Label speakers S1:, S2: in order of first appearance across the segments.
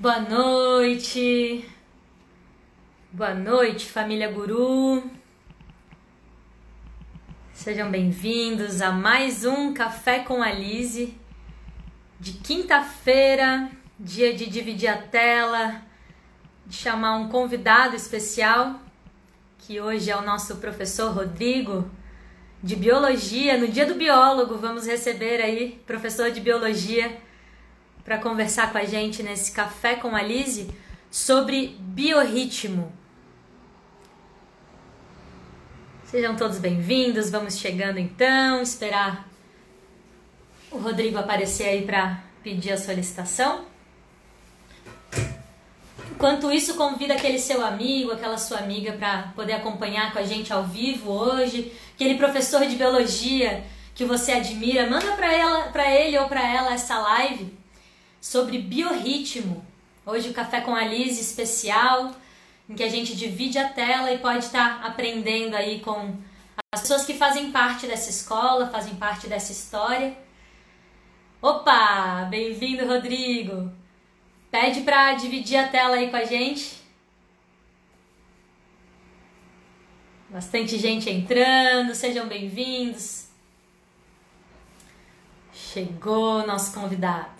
S1: Boa noite. Boa noite, família Guru. Sejam bem-vindos a mais um Café com a Lise de quinta-feira, dia de dividir a tela, de chamar um convidado especial, que hoje é o nosso professor Rodrigo de biologia. No dia do biólogo, vamos receber aí professor de biologia para conversar com a gente nesse café com a Lise sobre biorritmo. Sejam todos bem-vindos, vamos chegando então, esperar o Rodrigo aparecer aí para pedir a solicitação. Enquanto isso, convida aquele seu amigo, aquela sua amiga para poder acompanhar com a gente ao vivo hoje, aquele professor de biologia que você admira, manda para ela, para ele ou para ela essa live sobre biorritmo. Hoje o Café com a Liz especial, em que a gente divide a tela e pode estar aprendendo aí com as pessoas que fazem parte dessa escola, fazem parte dessa história. Opa, bem-vindo, Rodrigo. Pede para dividir a tela aí com a gente. Bastante gente entrando, sejam bem-vindos. Chegou nosso convidado.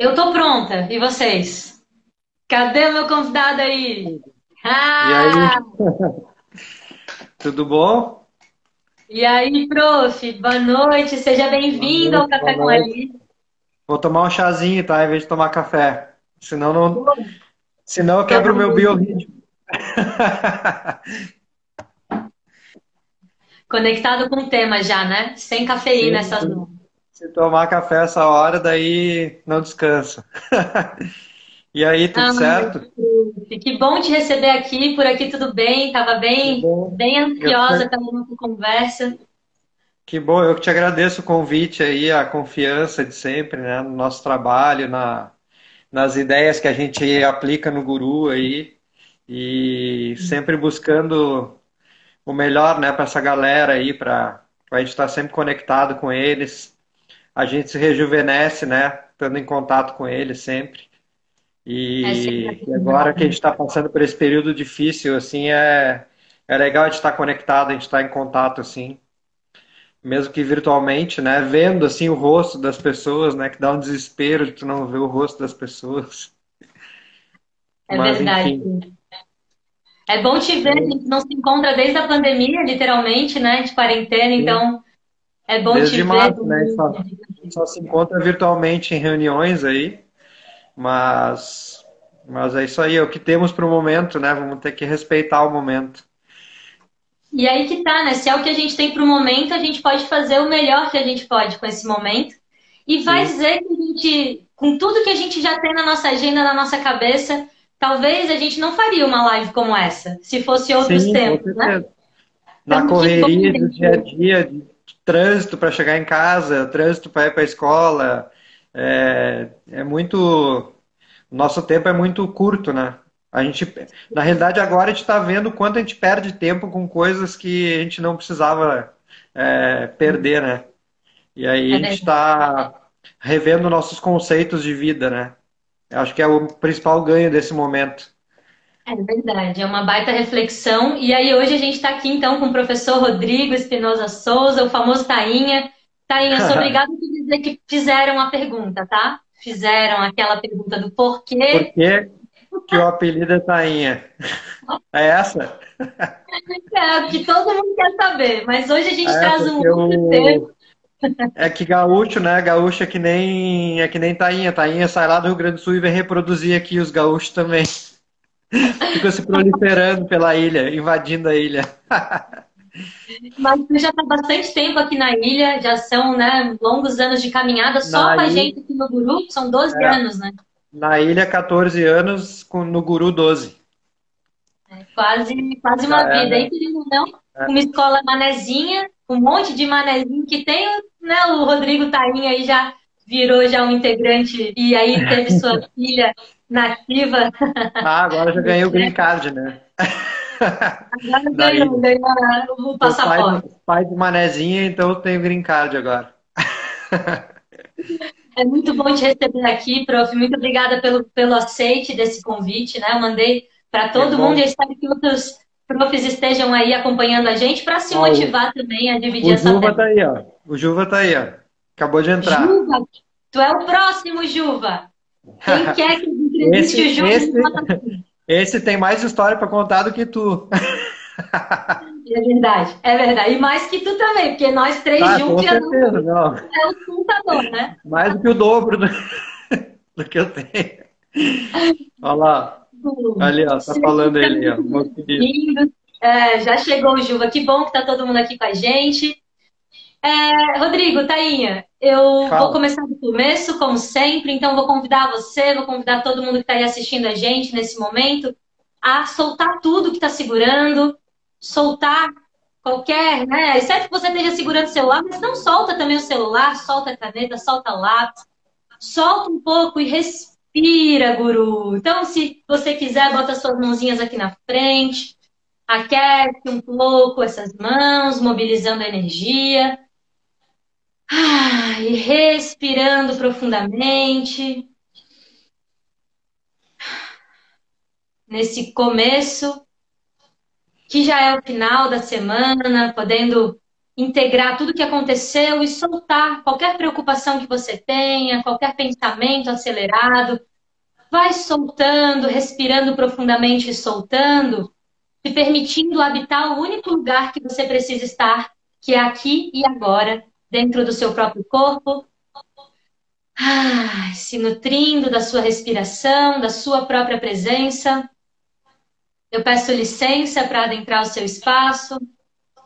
S1: Eu tô pronta. E vocês? Cadê meu convidado aí?
S2: Ah! E aí? Tudo bom?
S1: E aí, prof? Boa noite. Seja bem-vindo ao Café com a Alice.
S2: Vou tomar um chazinho, tá? Em vez de tomar café. Senão, não... Senão eu quebro o meu biorritmo.
S1: Conectado com o tema já, né? Sem cafeína sim, essas mãos.
S2: Se tomar café essa hora, daí não descansa. e aí, tudo ah, certo?
S1: Que bom te receber aqui. Por aqui tudo bem? Tava bem, bem ansiosa pela nossa conversa.
S2: Que bom, eu te agradeço o convite aí, a confiança de sempre, né, no nosso trabalho, na, nas ideias que a gente aplica no Guru aí, e sempre buscando o melhor, né, para essa galera aí, para a gente estar sempre conectado com eles, a gente se rejuvenesce, né? Estando em contato com ele sempre. E, é e agora que a gente está passando por esse período difícil, assim, é, é legal a gente estar conectado, a gente estar em contato, assim, mesmo que virtualmente, né? Vendo, assim, o rosto das pessoas, né? Que dá um desespero de tu não ver o rosto das pessoas.
S1: É Mas, verdade. Enfim. É bom te ver, a gente não se encontra desde a pandemia, literalmente, né? De quarentena, Sim. então é bom Desde te março,
S2: ver. Né? Só, só se encontra virtualmente em reuniões aí, mas, mas é isso aí, é o que temos para o momento, né? Vamos ter que respeitar o momento.
S1: E aí que tá, né? Se é o que a gente tem para o momento, a gente pode fazer o melhor que a gente pode com esse momento. E vai Sim. dizer que a gente, com tudo que a gente já tem na nossa agenda, na nossa cabeça, talvez a gente não faria uma live como essa, se fosse outros Sim, tempos, né?
S2: Na então, correria do dia a dia, trânsito para chegar em casa, trânsito para ir para a escola. É, é muito. Nosso tempo é muito curto, né? A gente, na realidade, agora a gente está vendo quanto a gente perde tempo com coisas que a gente não precisava é, perder, né? E aí a gente está revendo nossos conceitos de vida, né? Acho que é o principal ganho desse momento.
S1: É verdade, é uma baita reflexão. E aí hoje a gente está aqui então com o professor Rodrigo Espinosa Souza, o famoso Tainha. Tainha, sou obrigada por dizer que fizeram a pergunta, tá? Fizeram aquela pergunta do porquê.
S2: Por que, que o apelido é Tainha? É essa?
S1: É, que todo mundo quer saber, mas hoje a gente é, traz um outro
S2: tema. É que gaúcho, né? Gaúcho é que nem é que nem tainha. Tainha sai lá do Rio Grande do Sul e vem reproduzir aqui os gaúchos também. Ficou se proliferando pela ilha, invadindo a ilha.
S1: Mas você já está bastante tempo aqui na ilha, já são né, longos anos de caminhada, só na com a gente aqui no Guru, são 12 é, anos, né?
S2: Na ilha, 14 anos, no Guru, 12.
S1: É, quase, quase uma é, vida, hein, não? É. Uma escola manezinha, um monte de manezinho que tem, né? O Rodrigo Tainha aí já virou já um integrante e aí teve sua filha nativa.
S2: Ah, agora já ganhei o green card, né?
S1: Agora ganhou, ganhou o passaporte.
S2: Pai, pai de manezinha, então eu tenho green card agora.
S1: É muito bom te receber aqui, prof. Muito obrigada pelo, pelo aceite desse convite, né? Eu mandei para todo é mundo e espero que outros profs estejam aí acompanhando a gente para se motivar também a dividir
S2: o
S1: essa
S2: Juva tá aí, ó. O Juva tá aí, ó. Acabou de entrar.
S1: Juva, tu é o próximo, Juva. Quem quer que entreviste
S2: esse,
S1: o Juva?
S2: Esse, esse tem mais história para contar do que tu.
S1: É verdade, é verdade. E mais que tu também, porque nós três ah, juntos já não, não. é o contador, né?
S2: Mais do que o dobro do, do que eu tenho. Olha lá. Ali, ó, tá falando ele, ó.
S1: É, já chegou o Juva. Que bom que tá todo mundo aqui com a gente. É, Rodrigo, Tainha, eu Fala. vou começar do começo, como sempre, então vou convidar você, vou convidar todo mundo que está aí assistindo a gente nesse momento a soltar tudo que está segurando, soltar qualquer, né? Exceto que você esteja segurando o celular, mas não solta também o celular, solta a caneta, solta o lápis, solta um pouco e respira, guru. Então, se você quiser, bota suas mãozinhas aqui na frente, aquece um pouco essas mãos, mobilizando a energia. Ah, e respirando profundamente. Nesse começo que já é o final da semana, podendo integrar tudo que aconteceu e soltar qualquer preocupação que você tenha, qualquer pensamento acelerado. Vai soltando, respirando profundamente e soltando, se permitindo habitar o único lugar que você precisa estar, que é aqui e agora, dentro do seu próprio corpo. Ah, se nutrindo da sua respiração, da sua própria presença. Eu peço licença para adentrar o seu espaço.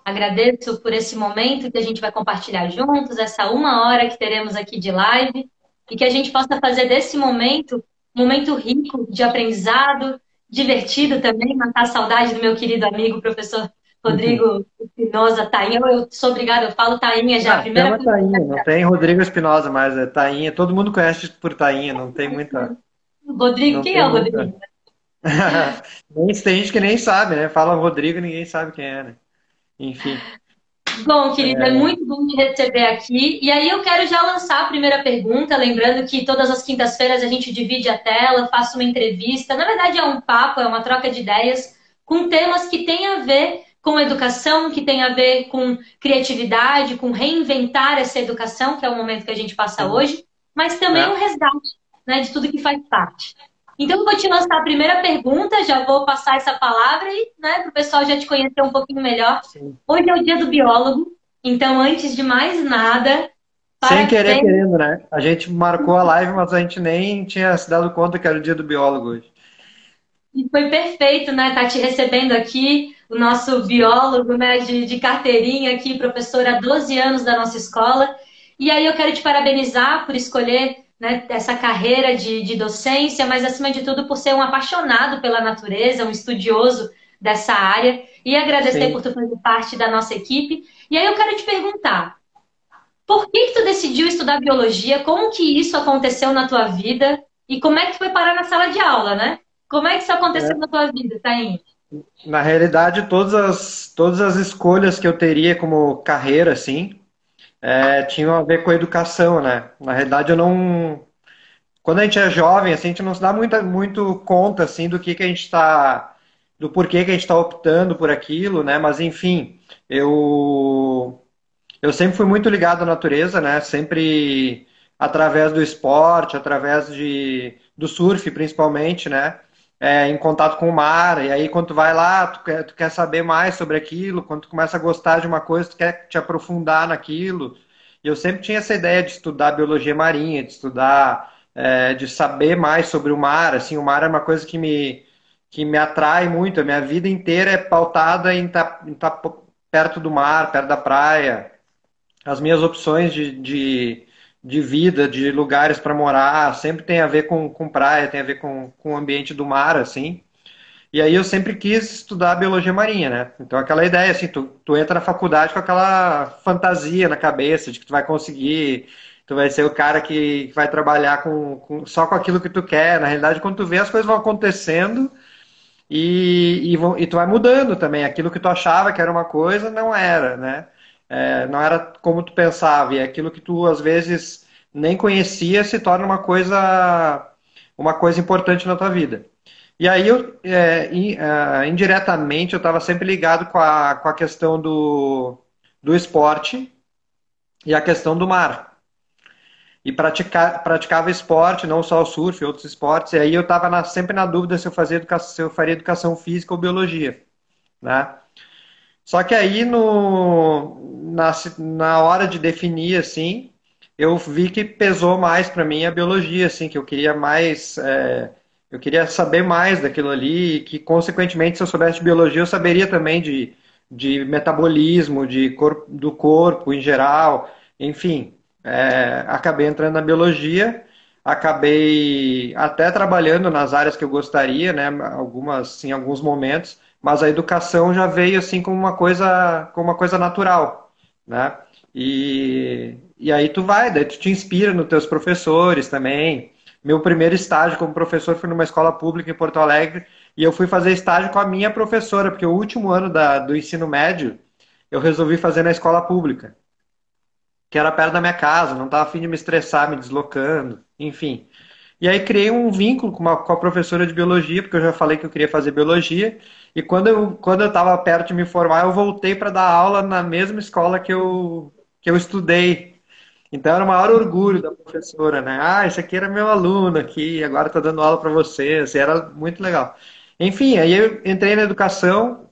S1: Agradeço por esse momento que a gente vai compartilhar juntos, essa uma hora que teremos aqui de live, e que a gente possa fazer desse momento um momento rico de aprendizado, divertido também, matar a saudade do meu querido amigo, professor Rodrigo Espinosa, Tainha. Eu sou obrigada, eu falo Tainha já. Ah, primeira
S2: chama Tainha, não tem Rodrigo Espinosa mais, é Tainha. Todo mundo conhece por Tainha, não tem muita.
S1: Rodrigo, não quem é o Rodrigo?
S2: Tem gente que nem sabe, né? Fala Rodrigo ninguém sabe quem é, né? Enfim.
S1: Bom, querida, é... é muito bom te receber aqui. E aí eu quero já lançar a primeira pergunta, lembrando que todas as quintas-feiras a gente divide a tela, faço uma entrevista. Na verdade é um papo, é uma troca de ideias com temas que têm a ver com educação, que tem a ver com criatividade, com reinventar essa educação, que é o momento que a gente passa uhum. hoje, mas também é. um resgate né, de tudo que faz parte. Então, eu vou te lançar a primeira pergunta, já vou passar essa palavra aí, né, para o pessoal já te conhecer um pouquinho melhor. Sim. Hoje é o dia do biólogo, então, antes de mais nada.
S2: Sem querer, querendo, né? A gente marcou a live, mas a gente nem tinha se dado conta que era o dia do biólogo hoje.
S1: E foi perfeito, né? Tá te recebendo aqui, o nosso biólogo, né, de, de carteirinha aqui, professor há 12 anos da nossa escola. E aí eu quero te parabenizar por escolher né, essa carreira de, de docência, mas acima de tudo por ser um apaixonado pela natureza, um estudioso dessa área, e agradecer Sim. por tu fazer parte da nossa equipe. E aí eu quero te perguntar, por que, que tu decidiu estudar biologia? Como que isso aconteceu na tua vida? E como é que foi parar na sala de aula, né? Como é que isso aconteceu é. na tua vida, Taim?
S2: Na realidade, todas as, todas as escolhas que eu teria como carreira, assim, é, tinham a ver com a educação, né? Na realidade, eu não. Quando a gente é jovem, assim, a gente não se dá muita, muito conta, assim, do que, que a gente está. do porquê que a gente está optando por aquilo, né? Mas, enfim, eu. Eu sempre fui muito ligado à natureza, né? Sempre através do esporte, através de, do surf, principalmente, né? É, em contato com o mar, e aí quando tu vai lá, tu quer, tu quer saber mais sobre aquilo, quando tu começa a gostar de uma coisa, tu quer te aprofundar naquilo. E eu sempre tinha essa ideia de estudar biologia marinha, de estudar, é, de saber mais sobre o mar. Assim, o mar é uma coisa que me, que me atrai muito. A minha vida inteira é pautada em estar tá, tá perto do mar, perto da praia. As minhas opções de, de de vida, de lugares para morar, sempre tem a ver com, com praia, tem a ver com, com o ambiente do mar, assim. E aí eu sempre quis estudar biologia marinha, né? Então aquela ideia, assim, tu, tu entra na faculdade com aquela fantasia na cabeça de que tu vai conseguir, tu vai ser o cara que vai trabalhar com, com só com aquilo que tu quer. Na realidade, quando tu vê, as coisas vão acontecendo e, e, e, tu vai mudando também. Aquilo que tu achava que era uma coisa, não era, né? É, não era como tu pensava. E aquilo que tu, às vezes, nem conhecia se torna uma coisa, uma coisa importante na tua vida. E aí, eu, é, é indiretamente, eu estava sempre ligado com a, com a questão do, do esporte e a questão do mar e praticar, praticava esporte, não só o surf, outros esportes. E aí eu estava sempre na dúvida se eu, fazia educação, se eu faria educação física ou biologia, né? Só que aí no, na, na hora de definir assim, eu vi que pesou mais para mim a biologia, assim, que eu queria mais, é, eu queria saber mais daquilo ali, e que consequentemente se eu soubesse de biologia eu saberia também de, de metabolismo, de corpo, do corpo em geral, enfim é, acabei entrando na biologia, acabei até trabalhando nas áreas que eu gostaria, né, algumas, em alguns momentos, mas a educação já veio assim como uma coisa, como uma coisa natural, né? E, e aí tu vai, daí tu te inspira nos teus professores também. Meu primeiro estágio como professor foi numa escola pública em Porto Alegre e eu fui fazer estágio com a minha professora, porque o último ano da, do ensino médio eu resolvi fazer na escola pública que era perto da minha casa, não estava afim de me estressar, me deslocando, enfim. E aí criei um vínculo com, uma, com a professora de biologia, porque eu já falei que eu queria fazer biologia, e quando eu quando eu estava perto de me formar, eu voltei para dar aula na mesma escola que eu, que eu estudei. Então era o maior orgulho da professora, né? Ah, esse aqui era meu aluno aqui, agora está dando aula para vocês, era muito legal. Enfim, aí eu entrei na educação,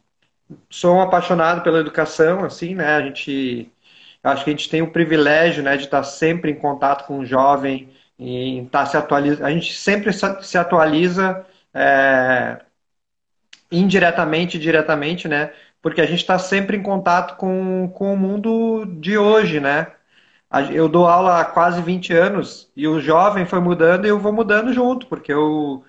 S2: sou um apaixonado pela educação, assim, né? A gente acho que a gente tem o privilégio né, de estar sempre em contato com o jovem, em estar se atualizando. A gente sempre se atualiza é, indiretamente, diretamente, né? Porque a gente está sempre em contato com, com o mundo de hoje, né? Eu dou aula há quase 20 anos e o jovem foi mudando e eu vou mudando junto, porque eu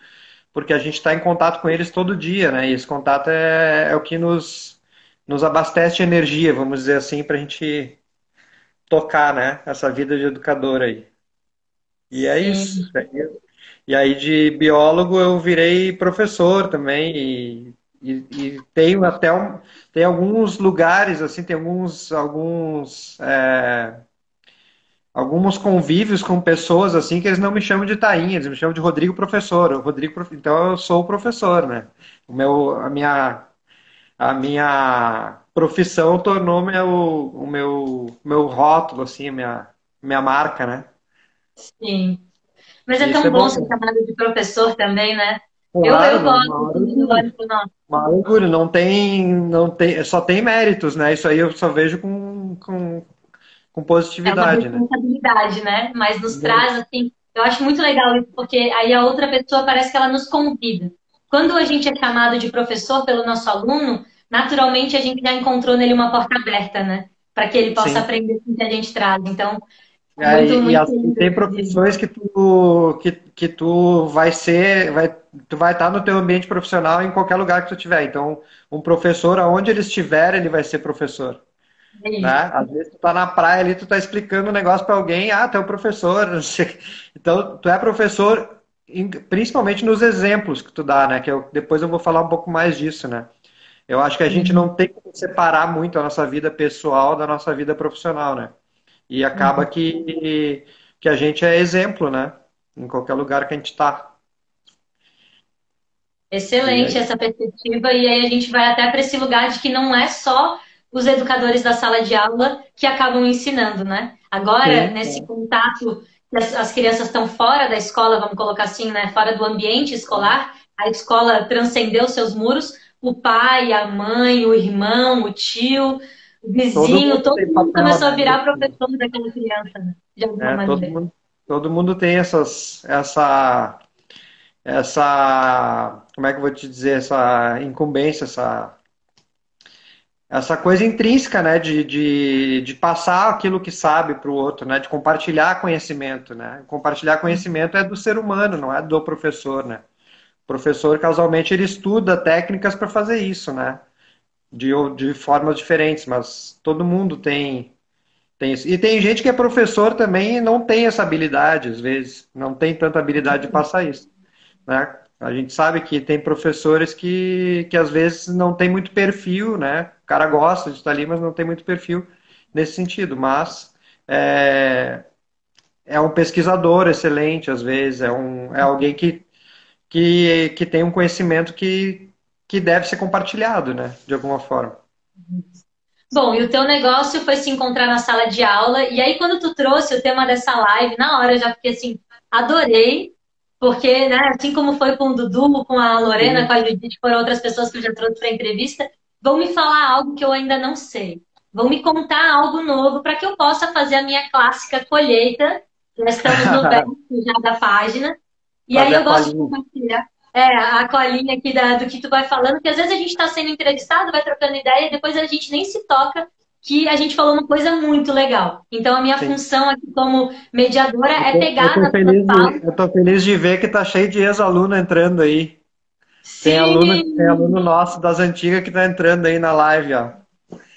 S2: porque a gente está em contato com eles todo dia, né? E esse contato é, é o que nos, nos abastece de energia, vamos dizer assim, para a gente tocar, né? Essa vida de educador aí. E é isso. E aí de biólogo eu virei professor também e, e, e tenho até um, tem alguns lugares assim, tem alguns alguns é, alguns convívios com pessoas assim que eles não me chamam de Tainha, eles me chamam de Rodrigo professor. Rodrigo, então eu sou o professor, né? O meu a minha a minha profissão tornou meu, o meu, meu rótulo, assim, a minha, minha marca, né?
S1: Sim. Mas é tão é bom, ser chamado de professor também, né? Claro, eu, eu
S2: gosto. Uma orgulho, não tem, não tem, só tem méritos, né? Isso aí eu só vejo com, com, com positividade,
S1: é uma responsabilidade, né? né? Mas nos traz, assim, eu acho muito legal isso, porque aí a outra pessoa parece que ela nos convida. Quando a gente é chamado de professor pelo nosso aluno, naturalmente a gente já encontrou nele uma porta aberta, né? Para que ele possa Sim. aprender com o que a gente traz. Então,
S2: muito, e, muito assim, tem profissões que tu, que, que tu vai ser, vai, tu vai estar no teu ambiente profissional em qualquer lugar que tu tiver. Então, um professor, aonde ele estiver, ele vai ser professor. É né? Às vezes tu tá na praia ali, tu tá explicando um negócio para alguém, ah, tu é o professor. Então, tu é professor, principalmente nos exemplos que tu dá, né? Que eu, depois eu vou falar um pouco mais disso, né? Eu acho que a gente não tem que separar muito a nossa vida pessoal da nossa vida profissional, né? E acaba uhum. que, que a gente é exemplo, né? Em qualquer lugar que a gente está.
S1: Excelente essa perspectiva, e aí a gente vai até para esse lugar de que não é só os educadores da sala de aula que acabam ensinando, né? Agora, Sim. nesse contato, as, as crianças estão fora da escola, vamos colocar assim, né? Fora do ambiente escolar, a escola transcendeu seus muros, o pai, a mãe, o irmão, o tio, o vizinho, todo mundo, todo mundo começou a virar professor daquela criança, né? de alguma é,
S2: maneira. Todo mundo, todo mundo tem essas, essa, essa, como é que eu vou te dizer, essa incumbência, essa, essa coisa intrínseca, né, de, de, de passar aquilo que sabe para o outro, né, de compartilhar conhecimento, né, compartilhar conhecimento é do ser humano, não é do professor, né. O professor, casualmente, ele estuda técnicas para fazer isso, né? De, de formas diferentes, mas todo mundo tem, tem isso. E tem gente que é professor também e não tem essa habilidade, às vezes. Não tem tanta habilidade de passar isso. Né? A gente sabe que tem professores que, que às vezes não tem muito perfil, né? O cara gosta de estar ali, mas não tem muito perfil nesse sentido. Mas é, é um pesquisador excelente, às vezes, é, um, é alguém que, que, que tem um conhecimento que, que deve ser compartilhado, né? De alguma forma.
S1: Bom, e o teu negócio foi se encontrar na sala de aula, e aí quando tu trouxe o tema dessa live, na hora eu já fiquei assim, adorei, porque, né, assim como foi com o Dudu, com a Lorena, Sim. com a Judith, foram outras pessoas que eu já trouxe para a entrevista, vão me falar algo que eu ainda não sei. Vão me contar algo novo para que eu possa fazer a minha clássica colheita. Já estamos no verso já da página. E aí eu gosto de compartilhar. É, a colinha aqui da, do que tu vai falando, que às vezes a gente está sendo entrevistado, vai trocando ideia, e depois a gente nem se toca que a gente falou uma coisa muito legal. Então, a minha Sim. função aqui como mediadora é pegar
S2: eu tô, feliz Eu tô feliz de ver que tá cheio de ex-aluno entrando aí. Sim. Tem aluno, tem aluno nosso das antigas que tá entrando aí na live, ó.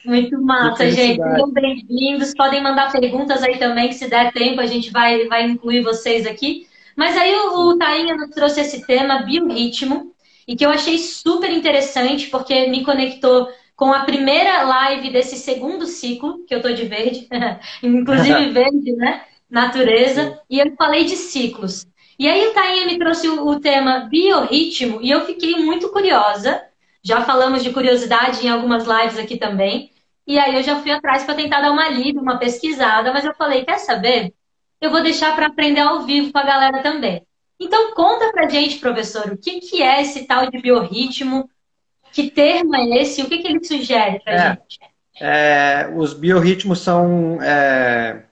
S1: Muito massa, gente. Muito bem-vindos. Podem mandar perguntas aí também, que se der tempo a gente vai, vai incluir vocês aqui. Mas aí o, o Tainha nos trouxe esse tema, biorritmo, e que eu achei super interessante, porque me conectou com a primeira live desse segundo ciclo, que eu tô de verde, inclusive verde, né? Natureza, e eu falei de ciclos. E aí o Tainha me trouxe o, tema biorritmo, e eu fiquei muito curiosa. Já falamos de curiosidade em algumas lives aqui também. E aí eu já fui atrás para tentar dar uma lida, uma pesquisada, mas eu falei, quer saber? Eu vou deixar para aprender ao vivo com a galera também. Então conta pra gente, professor, o que, que é esse tal de biorritmo? Que termo é esse? O que, que ele sugere para é, gente?
S2: É, os biorritmos são. É,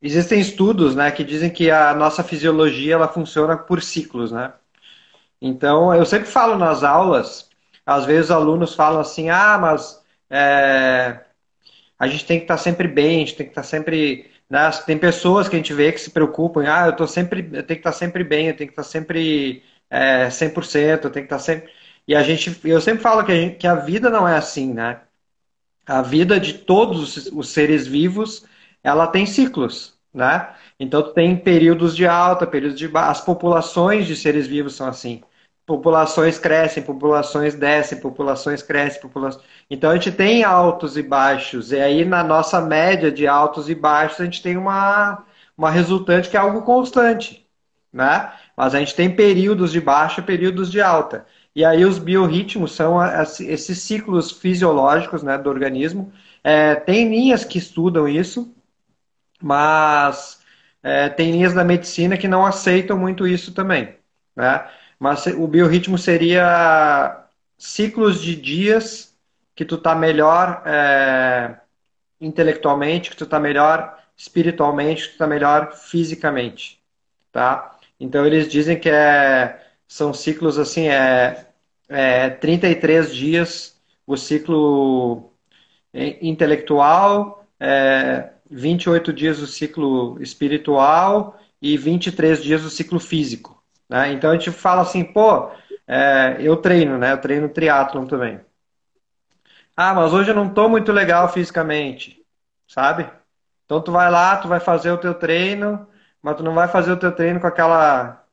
S2: existem estudos né, que dizem que a nossa fisiologia ela funciona por ciclos. Né? Então, eu sempre falo nas aulas, às vezes os alunos falam assim: ah, mas é, a gente tem que estar sempre bem, a gente tem que estar sempre. Né? Tem pessoas que a gente vê que se preocupam, ah, eu, tô sempre, eu tenho que estar sempre bem, eu tenho que estar sempre é, 100%, eu tenho que estar sempre. E a gente, eu sempre falo que a, gente, que a vida não é assim, né? A vida de todos os seres vivos, ela tem ciclos, né? Então tem períodos de alta, períodos de baixa. As populações de seres vivos são assim. Populações crescem, populações descem, populações crescem, populações... Então a gente tem altos e baixos. E aí na nossa média de altos e baixos a gente tem uma, uma resultante que é algo constante, né? Mas a gente tem períodos de baixa, períodos de alta. E aí os biorritmos são esses ciclos fisiológicos né, do organismo. É, tem linhas que estudam isso, mas é, tem linhas da medicina que não aceitam muito isso também. Né? Mas o biorritmo seria ciclos de dias que tu tá melhor é, intelectualmente, que tu tá melhor espiritualmente, que tu tá melhor fisicamente, tá? Então eles dizem que é, são ciclos assim, é é, 33 dias o ciclo intelectual, é, 28 dias o ciclo espiritual e 23 dias o ciclo físico. Né? Então a gente fala assim, pô, é, eu treino, né? Eu treino triatlon também. Ah, mas hoje eu não estou muito legal fisicamente, sabe? Então tu vai lá, tu vai fazer o teu treino, mas tu não vai fazer o teu treino com aquela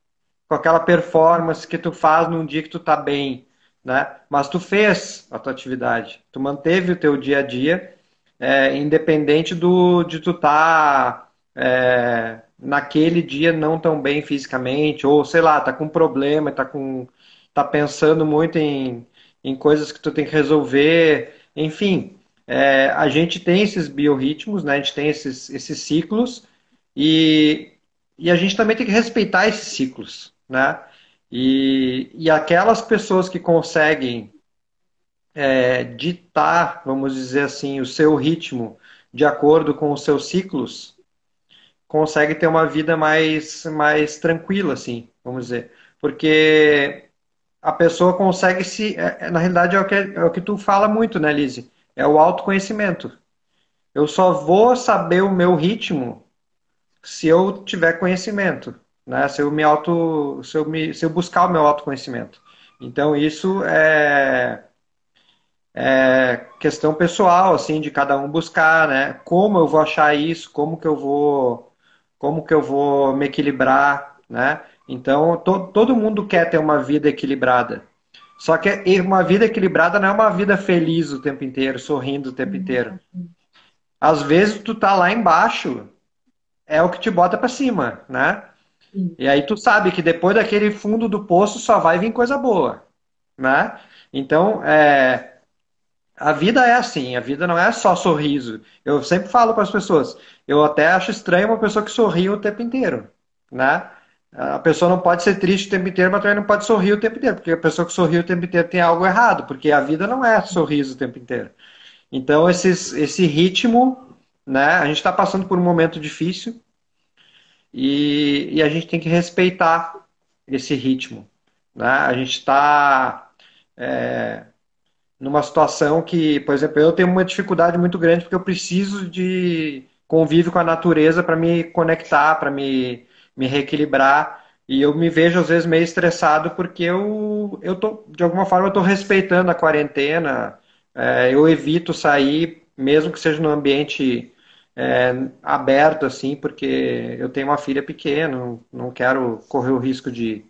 S2: com aquela performance que tu faz num dia que tu tá bem, né? Mas tu fez a tua atividade, tu manteve o teu dia a dia, é, independente do de tu tá é, naquele dia não tão bem fisicamente, ou sei lá, tá com problema, tá com tá pensando muito em, em coisas que tu tem que resolver, enfim, é, a gente tem esses biorritmos, né? A gente tem esses, esses ciclos e, e a gente também tem que respeitar esses ciclos né? E, e aquelas pessoas que conseguem é, ditar, vamos dizer assim, o seu ritmo de acordo com os seus ciclos, consegue ter uma vida mais, mais tranquila, assim, vamos dizer. Porque a pessoa consegue se. É, é na realidade, é o, que, é o que tu fala muito, né, Lise? É o autoconhecimento. Eu só vou saber o meu ritmo se eu tiver conhecimento né? Se eu me auto, se eu, me, se eu buscar o meu autoconhecimento. Então isso é, é questão pessoal, assim, de cada um buscar, né? Como eu vou achar isso? Como que eu vou, como que eu vou me equilibrar, né? Então, to, todo mundo quer ter uma vida equilibrada. Só que uma vida equilibrada não é uma vida feliz o tempo inteiro, sorrindo o tempo inteiro. Às vezes tu tá lá embaixo, é o que te bota para cima, né? E aí tu sabe que depois daquele fundo do poço só vai vir coisa boa, né? Então, é, a vida é assim, a vida não é só sorriso. Eu sempre falo para as pessoas, eu até acho estranho uma pessoa que sorri o tempo inteiro, né? A pessoa não pode ser triste o tempo inteiro, mas também não pode sorrir o tempo inteiro, porque a pessoa que sorri o tempo inteiro tem algo errado, porque a vida não é sorriso o tempo inteiro. Então, esses, esse ritmo, né? A gente está passando por um momento difícil e, e, a gente tem que respeitar esse ritmo, né? A gente está é, numa situação que, por exemplo, eu tenho uma dificuldade muito grande porque eu preciso de convívio com a natureza para me conectar, para me me reequilibrar. E eu me vejo às vezes meio estressado porque eu, eu tô, de alguma forma, eu estou respeitando a quarentena. É, eu evito sair, mesmo que seja num ambiente é, aberto, assim, porque eu tenho uma filha pequena, não quero correr o risco de,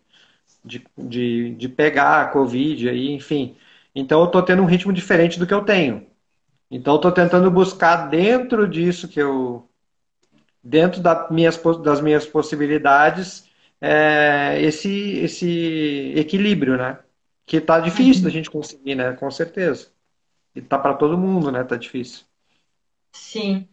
S2: de, de, de pegar a Covid, aí, enfim. Então eu estou tendo um ritmo diferente do que eu tenho. Então eu estou tentando buscar dentro disso que eu, dentro da minhas, das minhas possibilidades, é, esse, esse equilíbrio, né? Que tá difícil da uhum. gente conseguir, né? Com certeza. E tá para todo mundo, né? Tá difícil.
S1: Sim.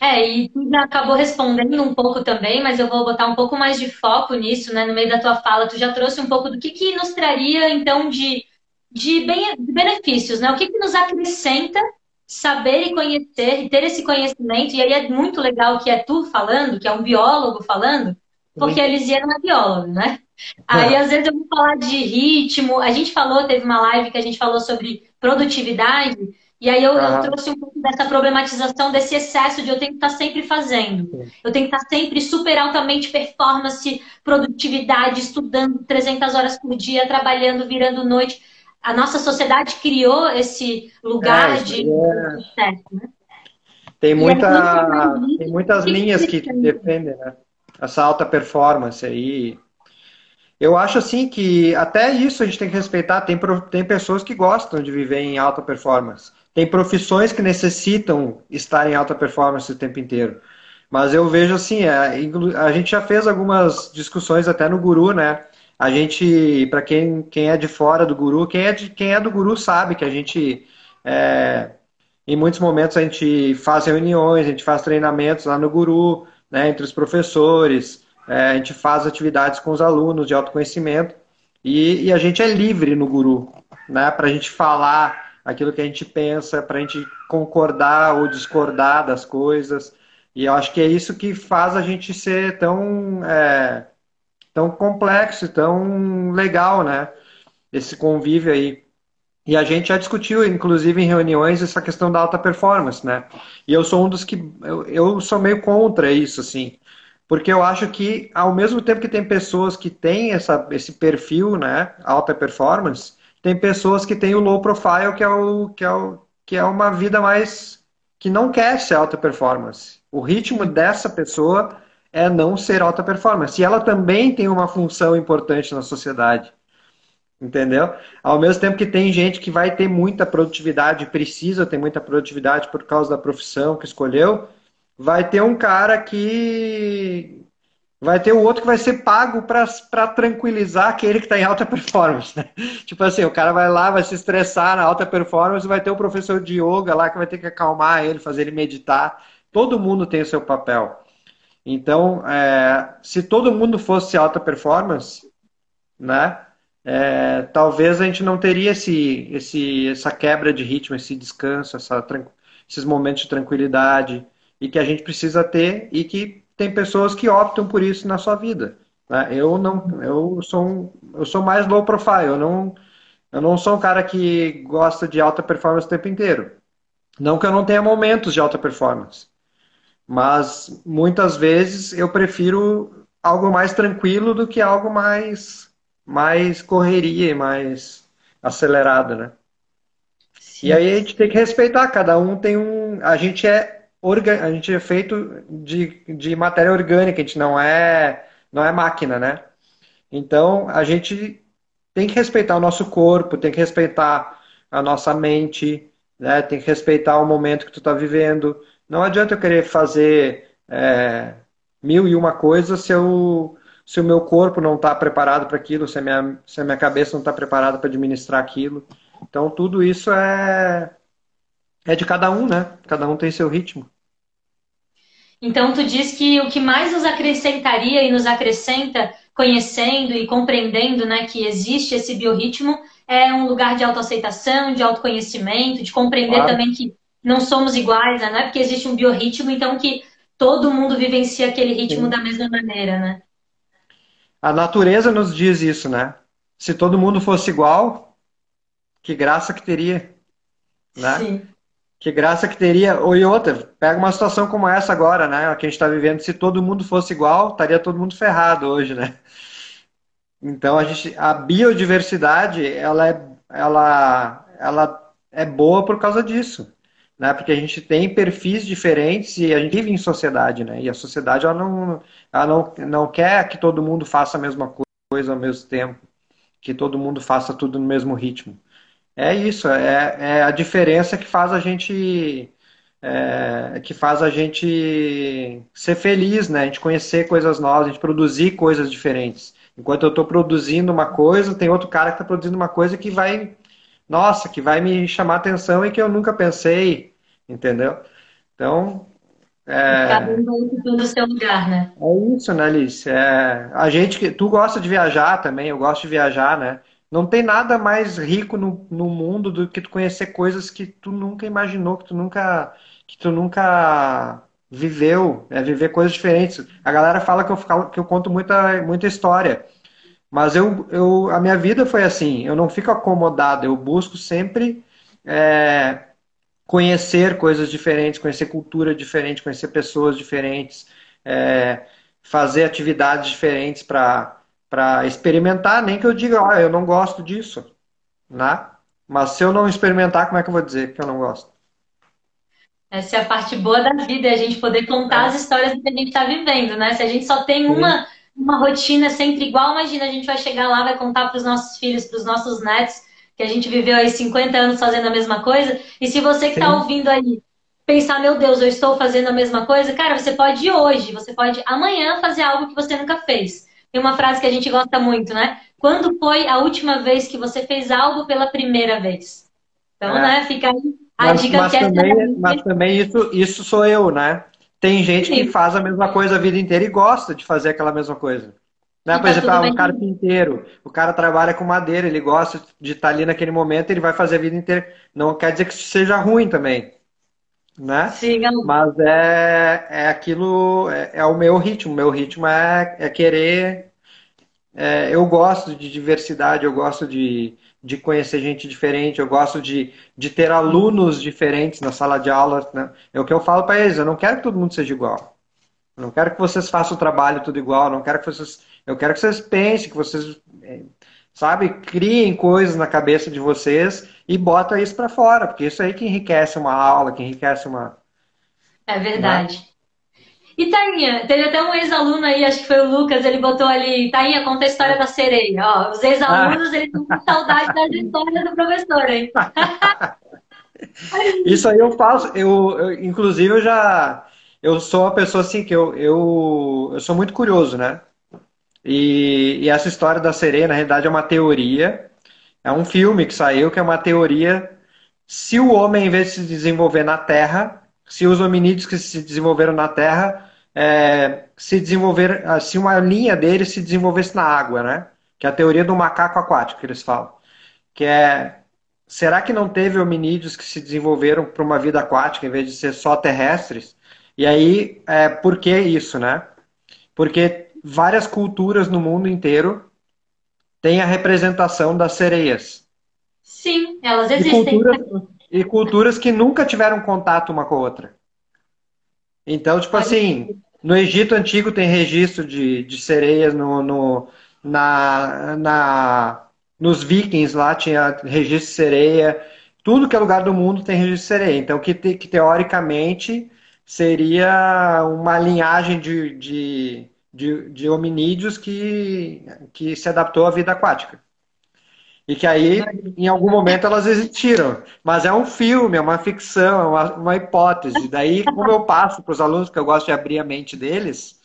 S1: É, e tu já acabou respondendo um pouco também, mas eu vou botar um pouco mais de foco nisso, né? No meio da tua fala, tu já trouxe um pouco do que, que nos traria, então, de, de, bem, de benefícios, né? O que, que nos acrescenta saber e conhecer e ter esse conhecimento, e aí é muito legal que é tu falando, que é um biólogo falando, porque a Lisiana não é bióloga, né? Aí, às vezes, eu vou falar de ritmo. A gente falou, teve uma live que a gente falou sobre produtividade, e aí eu, eu trouxe um pouco dessa problematização, desse excesso de eu tenho que estar sempre fazendo. Eu tenho que estar sempre super altamente performance, produtividade, estudando 300 horas por dia, trabalhando, virando noite a nossa sociedade criou esse lugar é, de é... sucesso, né?
S2: Tem, muita, tem muitas linhas que defendem né? essa alta performance aí. Eu acho assim que até isso a gente tem que respeitar. Tem, tem pessoas que gostam de viver em alta performance. Tem profissões que necessitam estar em alta performance o tempo inteiro. Mas eu vejo assim, a, é, a gente já fez algumas discussões até no Guru, né? A gente, para quem, quem é de fora do guru, quem é, de, quem é do guru sabe que a gente, é, em muitos momentos, a gente faz reuniões, a gente faz treinamentos lá no guru, né, entre os professores, é, a gente faz atividades com os alunos de autoconhecimento e, e a gente é livre no guru, né, para a gente falar aquilo que a gente pensa, para a gente concordar ou discordar das coisas. E eu acho que é isso que faz a gente ser tão. É, tão complexo, tão legal, né? Esse convívio aí. E a gente já discutiu, inclusive em reuniões, essa questão da alta performance, né? E eu sou um dos que. Eu, eu sou meio contra isso, assim. Porque eu acho que, ao mesmo tempo que tem pessoas que têm essa, esse perfil, né? Alta performance, tem pessoas que têm o low profile, que é, o, que, é o, que é uma vida mais. que não quer ser alta performance. O ritmo dessa pessoa é não ser alta performance. E ela também tem uma função importante na sociedade. Entendeu? Ao mesmo tempo que tem gente que vai ter muita produtividade, precisa ter muita produtividade por causa da profissão que escolheu, vai ter um cara que. Vai ter o outro que vai ser pago para tranquilizar aquele que está em alta performance. Né? Tipo assim, o cara vai lá, vai se estressar na alta performance, vai ter um professor de yoga lá que vai ter que acalmar ele, fazer ele meditar. Todo mundo tem o seu papel. Então, é, se todo mundo fosse alta performance, né, é, talvez a gente não teria esse, esse, essa quebra de ritmo, esse descanso, essa, esses momentos de tranquilidade e que a gente precisa ter e que tem pessoas que optam por isso na sua vida. Né? Eu não, eu sou, um, eu sou mais low profile. Eu não, eu não sou um cara que gosta de alta performance o tempo inteiro. Não que eu não tenha momentos de alta performance. Mas muitas vezes eu prefiro algo mais tranquilo do que algo mais, mais correria, mais acelerado, né? Sim. E aí a gente tem que respeitar, cada um tem um. A gente é, orga... a gente é feito de, de matéria orgânica, a gente não é, não é máquina, né? Então, a gente tem que respeitar o nosso corpo, tem que respeitar a nossa mente, né? tem que respeitar o momento que tu está vivendo. Não adianta eu querer fazer é, mil e uma coisas se, eu, se o meu corpo não está preparado para aquilo, se a, minha, se a minha cabeça não está preparada para administrar aquilo. Então, tudo isso é, é de cada um, né? Cada um tem seu ritmo.
S1: Então, tu diz que o que mais nos acrescentaria e nos acrescenta conhecendo e compreendendo né, que existe esse biorritmo é um lugar de autoaceitação, de autoconhecimento, de compreender claro. também que não somos iguais, né? Não é porque existe um biorritmo, então que todo mundo vivencia aquele ritmo Sim. da mesma maneira, né?
S2: A natureza nos diz isso, né? Se todo mundo fosse igual, que graça que teria, né? Sim. Que graça que teria. Ou e outra, pega uma situação como essa agora, né? Que a gente está vivendo. Se todo mundo fosse igual, estaria todo mundo ferrado hoje, né? Então a gente, a biodiversidade, ela é, ela, ela é boa por causa disso, né? Porque a gente tem perfis diferentes e a gente vive em sociedade, né? E a sociedade ela não, ela não, não quer que todo mundo faça a mesma coisa ao mesmo tempo, que todo mundo faça tudo no mesmo ritmo. É isso, é, é a diferença que faz a gente é, que faz a gente ser feliz, né? A gente conhecer coisas novas, a gente produzir coisas diferentes. Enquanto eu estou produzindo uma coisa, tem outro cara que está produzindo uma coisa que vai, nossa, que vai me chamar atenção e que eu nunca pensei, entendeu? Então,
S1: é... Cada um vai do seu lugar, né?
S2: É isso, né, Alice? É... A gente que. Tu gosta de viajar também, eu gosto de viajar, né? Não tem nada mais rico no, no mundo do que tu conhecer coisas que tu nunca imaginou, que tu nunca, que tu nunca viveu, é viver coisas diferentes. A galera fala que eu, que eu conto muita, muita história, mas eu, eu, a minha vida foi assim, eu não fico acomodado, eu busco sempre é, conhecer coisas diferentes, conhecer cultura diferente, conhecer pessoas diferentes, é, fazer atividades diferentes para experimentar, nem que eu diga, ah, eu não gosto disso, né? Mas se eu não experimentar, como é que eu vou dizer que eu não gosto?
S1: Essa é a parte boa da vida, é a gente poder contar é. as histórias que a gente está vivendo, né? Se a gente só tem uma, uma rotina sempre igual, imagina, a gente vai chegar lá, vai contar para os nossos filhos, para os nossos netos, que a gente viveu aí 50 anos fazendo a mesma coisa. E se você que está ouvindo aí pensar, meu Deus, eu estou fazendo a mesma coisa, cara, você pode hoje, você pode amanhã fazer algo que você nunca fez. Tem uma frase que a gente gosta muito, né? Quando foi a última vez que você fez algo pela primeira vez? Então, é. né, fica aí a
S2: mas, dica mas que é também, Mas também isso, isso sou eu, né? Tem gente Sim. que faz a mesma coisa a vida inteira e gosta de fazer aquela mesma coisa. Né? Por tá exemplo, ah, um carpinteiro, o cara trabalha com madeira, ele gosta de estar ali naquele momento, ele vai fazer a vida inteira. Não quer dizer que isso seja ruim também. Né?
S1: Sim,
S2: Mas é, é aquilo, é, é o meu ritmo. Meu ritmo é, é querer. É, eu gosto de diversidade, eu gosto de, de conhecer gente diferente, eu gosto de, de ter alunos diferentes na sala de aula. Né? É o que eu falo para eles, eu não quero que todo mundo seja igual. Eu não quero que vocês façam o trabalho tudo igual, eu não quero que vocês. Eu quero que vocês pensem, que vocês, é, sabe, criem coisas na cabeça de vocês e botam isso para fora, porque isso aí que enriquece uma aula, que enriquece uma.
S1: É verdade. Né? E Tainha, teve até um ex-aluno aí, acho que foi o Lucas, ele botou ali, Tainha, conta a história da sereia. Ó, os ex-alunos, ah. eles estão com saudade das histórias do professor, hein?
S2: Isso aí eu faço, eu, eu, inclusive eu já, eu sou uma pessoa assim que eu, eu, eu sou muito curioso, né? E, e essa história da sereia, na realidade, é uma teoria, é um filme que saiu que é uma teoria, se o homem, em vez de se desenvolver na Terra, se os hominídeos que se desenvolveram na Terra é, se desenvolver, ah, se uma linha deles se desenvolvesse na água, né? Que é a teoria do macaco aquático que eles falam. Que é, será que não teve hominídeos que se desenvolveram para uma vida aquática em vez de ser só terrestres? E aí, é, por que isso, né? Porque várias culturas no mundo inteiro têm a representação das sereias.
S1: Sim, elas existem.
S2: E culturas, e culturas que nunca tiveram contato uma com a outra. Então, tipo assim, no Egito Antigo tem registro de, de sereias, no, no na, na, nos vikings lá tinha registro de sereia. Tudo que é lugar do mundo tem registro de sereia. Então, que, que teoricamente seria uma linhagem de, de, de, de hominídeos que, que se adaptou à vida aquática. E que aí, em algum momento, elas existiram. Mas é um filme, é uma ficção, é uma, uma hipótese. Daí, como eu passo para os alunos, que eu gosto de abrir a mente deles,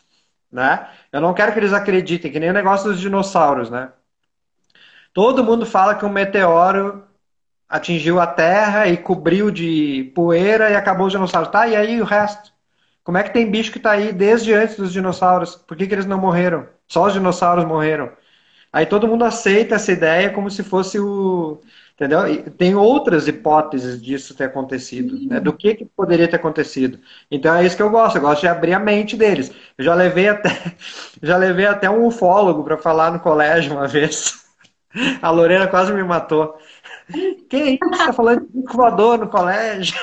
S2: né? Eu não quero que eles acreditem, que nem o negócio dos dinossauros, né? Todo mundo fala que um meteoro atingiu a Terra e cobriu de poeira e acabou os dinossauros. Tá, e aí o resto? Como é que tem bicho que está aí desde antes dos dinossauros? Por que, que eles não morreram? Só os dinossauros morreram. Aí todo mundo aceita essa ideia como se fosse o. Entendeu? E tem outras hipóteses disso ter acontecido, né? Do que, que poderia ter acontecido. Então é isso que eu gosto, eu gosto de abrir a mente deles. Eu já levei até, já levei até um ufólogo para falar no colégio uma vez. A Lorena quase me matou. Quem está falando de voador no colégio?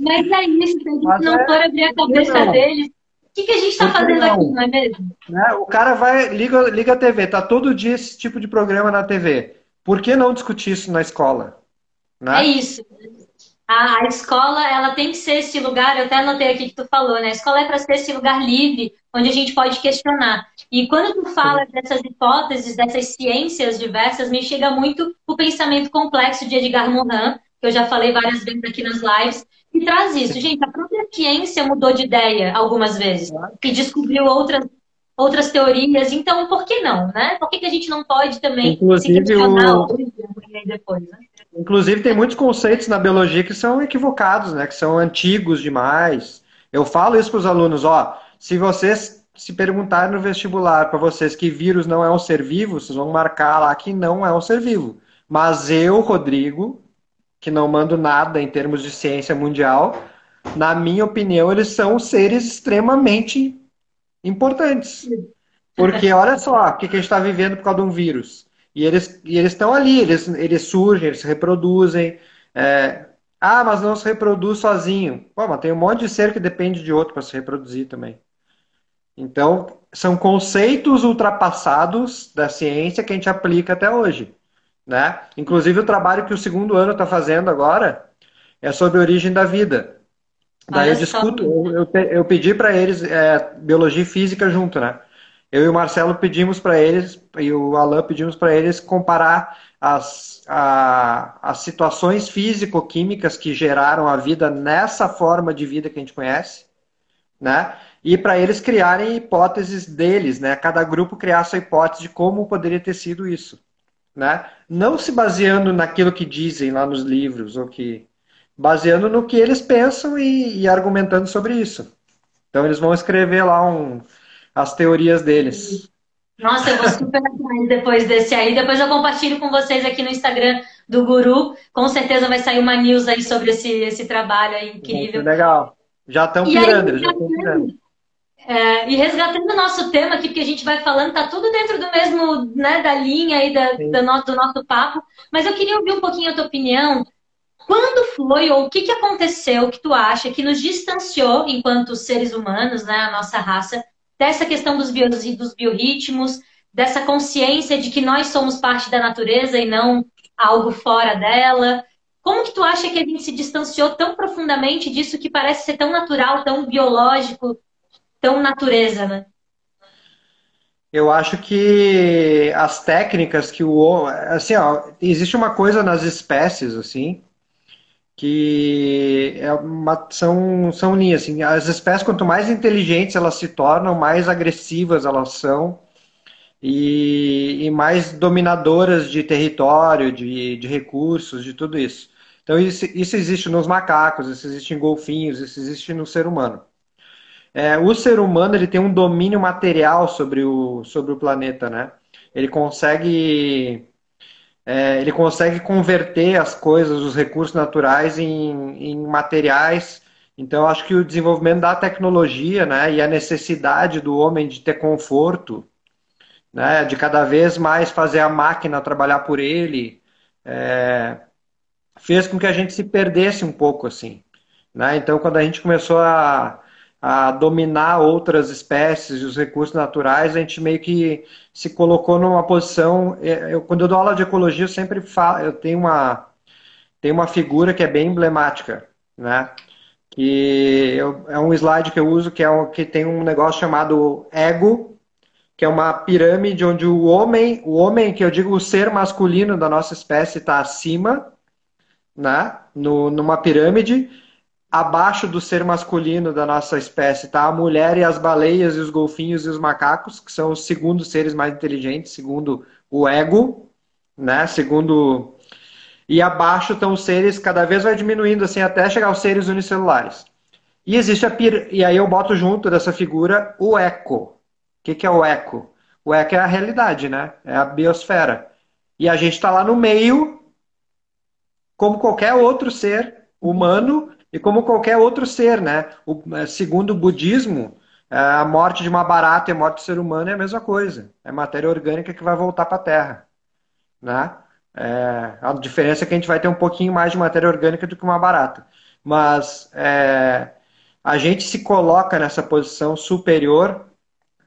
S1: Mas é isso, se a gente Mas não é... for abrir a cabeça deles, o que, que a gente está fazendo não. aqui, não é mesmo?
S2: Né? O cara vai, liga, liga a TV, tá todo dia esse tipo de programa na TV. Por que não discutir isso na escola?
S1: Né? É isso. A, a, escola, ela tem que ser esse lugar, eu até anotei aqui que tu falou, né? A escola é para ser esse lugar livre, onde a gente pode questionar. E quando tu fala dessas hipóteses, dessas ciências diversas, me chega muito o pensamento complexo de Edgar Morin, que eu já falei várias vezes aqui nas lives, e traz isso. Gente, a própria ciência mudou de ideia algumas vezes e descobriu outras, outras teorias. Então, por que não, né? Por que, que a gente não pode também
S2: Inclusive, se questionar o... depois, né? Inclusive, tem muitos conceitos na biologia que são equivocados, né? Que são antigos demais. Eu falo isso para os alunos, ó, se vocês se perguntarem no vestibular para vocês que vírus não é um ser vivo, vocês vão marcar lá que não é um ser vivo. Mas eu, Rodrigo, que não mando nada em termos de ciência mundial, na minha opinião, eles são seres extremamente importantes. Porque olha só o que, a gente está vivendo por causa de um vírus. E eles e estão ali, eles, eles surgem, eles se reproduzem. É... Ah, mas não se reproduz sozinho. Pô, mas tem um monte de ser que depende de outro para se reproduzir também. Então, são conceitos ultrapassados da ciência que a gente aplica até hoje. Né? Inclusive, o trabalho que o segundo ano está fazendo agora é sobre a origem da vida. Daí Olha eu discuto, eu, eu, eu pedi para eles é, biologia e física junto, né? Eu e o Marcelo pedimos para eles, e o Alan pedimos para eles comparar as, a, as situações físico-químicas que geraram a vida nessa forma de vida que a gente conhece, né? E para eles criarem hipóteses deles, né? Cada grupo criar sua hipótese de como poderia ter sido isso né? Não se baseando naquilo que dizem lá nos livros, ou que baseando no que eles pensam e, e argumentando sobre isso. Então eles vão escrever lá um, as teorias deles.
S1: Nossa, eu vou super atrás depois desse aí. Depois eu compartilho com vocês aqui no Instagram do Guru. Com certeza vai sair uma news aí sobre esse, esse trabalho aí incrível.
S2: Muito legal. Já estão pirando, já estão pirando.
S1: É, e resgatando o nosso tema aqui, porque a gente vai falando, tá tudo dentro do mesmo, né, da linha aí da, da no, do nosso papo, mas eu queria ouvir um pouquinho a tua opinião. Quando foi ou o que, que aconteceu que tu acha que nos distanciou, enquanto seres humanos, né, a nossa raça, dessa questão dos, bio, dos biorritmos, dessa consciência de que nós somos parte da natureza e não algo fora dela? Como que tu acha que a gente se distanciou tão profundamente disso que parece ser tão natural, tão biológico, tão natureza, né?
S2: Eu acho que as técnicas que o assim, ó, existe uma coisa nas espécies assim que é uma, são são linhas assim, as espécies quanto mais inteligentes elas se tornam, mais agressivas elas são e, e mais dominadoras de território, de, de recursos, de tudo isso. Então isso, isso existe nos macacos, isso existe em golfinhos, isso existe no ser humano. É, o ser humano ele tem um domínio material sobre o, sobre o planeta, né? Ele consegue é, ele consegue converter as coisas, os recursos naturais em, em materiais. Então, acho que o desenvolvimento da tecnologia, né, e a necessidade do homem de ter conforto, né, de cada vez mais fazer a máquina trabalhar por ele, é, fez com que a gente se perdesse um pouco assim. Né? Então, quando a gente começou a a dominar outras espécies e os recursos naturais, a gente meio que se colocou numa posição. É, eu, quando eu dou aula de ecologia, eu sempre falo, eu tenho uma, tenho uma figura que é bem emblemática, né? que eu, é um slide que eu uso que, é um, que tem um negócio chamado ego, que é uma pirâmide onde o homem, o homem que eu digo o ser masculino da nossa espécie está acima, né, no, numa pirâmide, abaixo do ser masculino da nossa espécie está a mulher e as baleias e os golfinhos e os macacos, que são os segundos seres mais inteligentes, segundo o ego, né? Segundo e abaixo estão os seres cada vez vai diminuindo assim até chegar aos seres unicelulares. E existe a pir... e aí eu boto junto dessa figura o eco. O que, que é o eco? O eco é a realidade, né? É a biosfera. E a gente está lá no meio, como qualquer outro ser humano e como qualquer outro ser, né? O, é, segundo o budismo, é, a morte de uma barata e a morte do ser humano é a mesma coisa. É matéria orgânica que vai voltar para a Terra, né? É, a diferença é que a gente vai ter um pouquinho mais de matéria orgânica do que uma barata. Mas é, a gente se coloca nessa posição superior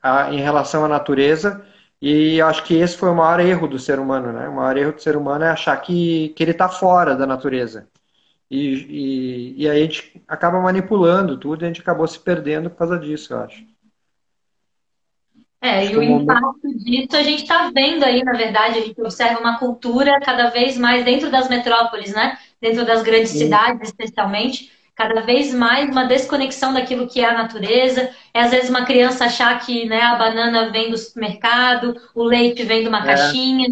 S2: a, em relação à natureza e acho que esse foi o maior erro do ser humano, né? O maior erro do ser humano é achar que, que ele está fora da natureza. E, e, e aí a gente acaba manipulando tudo e a gente acabou se perdendo por causa disso, eu acho.
S1: É, e o impacto disso a gente está vendo aí, na verdade, a gente observa uma cultura cada vez mais dentro das metrópoles, né? Dentro das grandes Sim. cidades, especialmente, cada vez mais uma desconexão daquilo que é a natureza. É às vezes uma criança achar que né, a banana vem do supermercado, o leite vem de uma é. caixinha.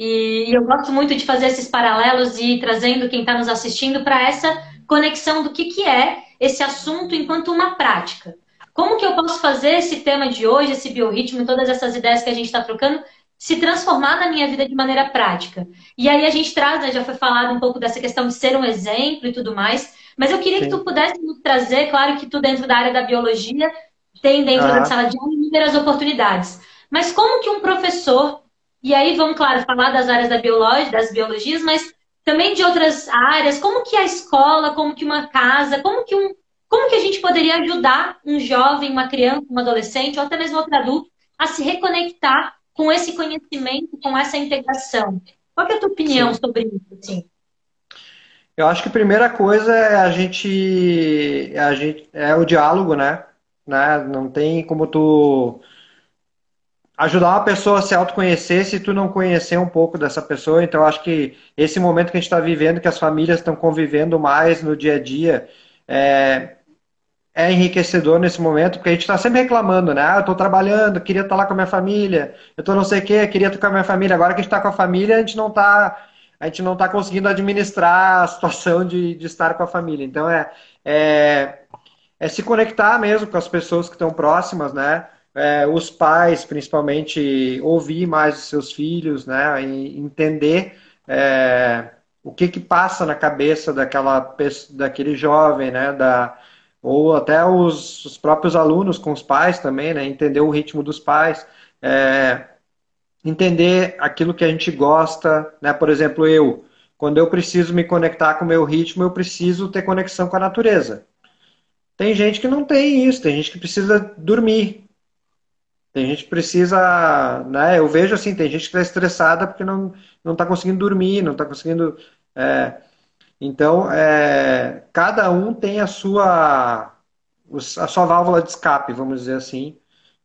S1: E, e eu gosto muito de fazer esses paralelos e ir trazendo quem está nos assistindo para essa conexão do que, que é esse assunto enquanto uma prática. Como que eu posso fazer esse tema de hoje, esse biorritmo, todas essas ideias que a gente está trocando, se transformar na minha vida de maneira prática? E aí a gente traz, né, já foi falado um pouco dessa questão de ser um exemplo e tudo mais, mas eu queria Sim. que tu pudesse nos trazer, claro que tu dentro da área da biologia tem dentro da sala de aula inúmeras oportunidades. Mas como que um professor, e aí vamos, claro, falar das áreas da biologia, das biologias, mas também de outras áreas, como que a escola, como que uma casa, como que um, como que a gente poderia ajudar um jovem, uma criança, um adolescente ou até mesmo outro adulto a se reconectar com esse conhecimento, com essa integração? Qual é a tua opinião Sim. sobre isso? Assim?
S2: Eu acho que a primeira coisa é a gente, a gente é o diálogo, né? né? Não tem como tu ajudar uma pessoa a se autoconhecer se tu não conhecer um pouco dessa pessoa. Então, acho que esse momento que a gente está vivendo, que as famílias estão convivendo mais no dia a dia, é, é enriquecedor nesse momento, porque a gente está sempre reclamando, né? Ah, eu estou trabalhando, queria estar tá lá com a minha família, eu estou não sei o quê, queria estar com a minha família. Agora que a gente está com a família, a gente não está a gente não está conseguindo administrar a situação de, de estar com a família. Então é, é, é se conectar mesmo com as pessoas que estão próximas, né? É, os pais, principalmente, ouvir mais os seus filhos, né? E entender é, o que que passa na cabeça daquela daquele jovem, né? Da, ou até os, os, próprios alunos com os pais também, né? Entender o ritmo dos pais, é, entender aquilo que a gente gosta, né? Por exemplo, eu, quando eu preciso me conectar com o meu ritmo, eu preciso ter conexão com a natureza. Tem gente que não tem isso, tem gente que precisa dormir. Tem gente que precisa, né? Eu vejo assim, tem gente que está estressada porque não não está conseguindo dormir, não está conseguindo é, então, é, cada um tem a sua, a sua válvula de escape, vamos dizer assim,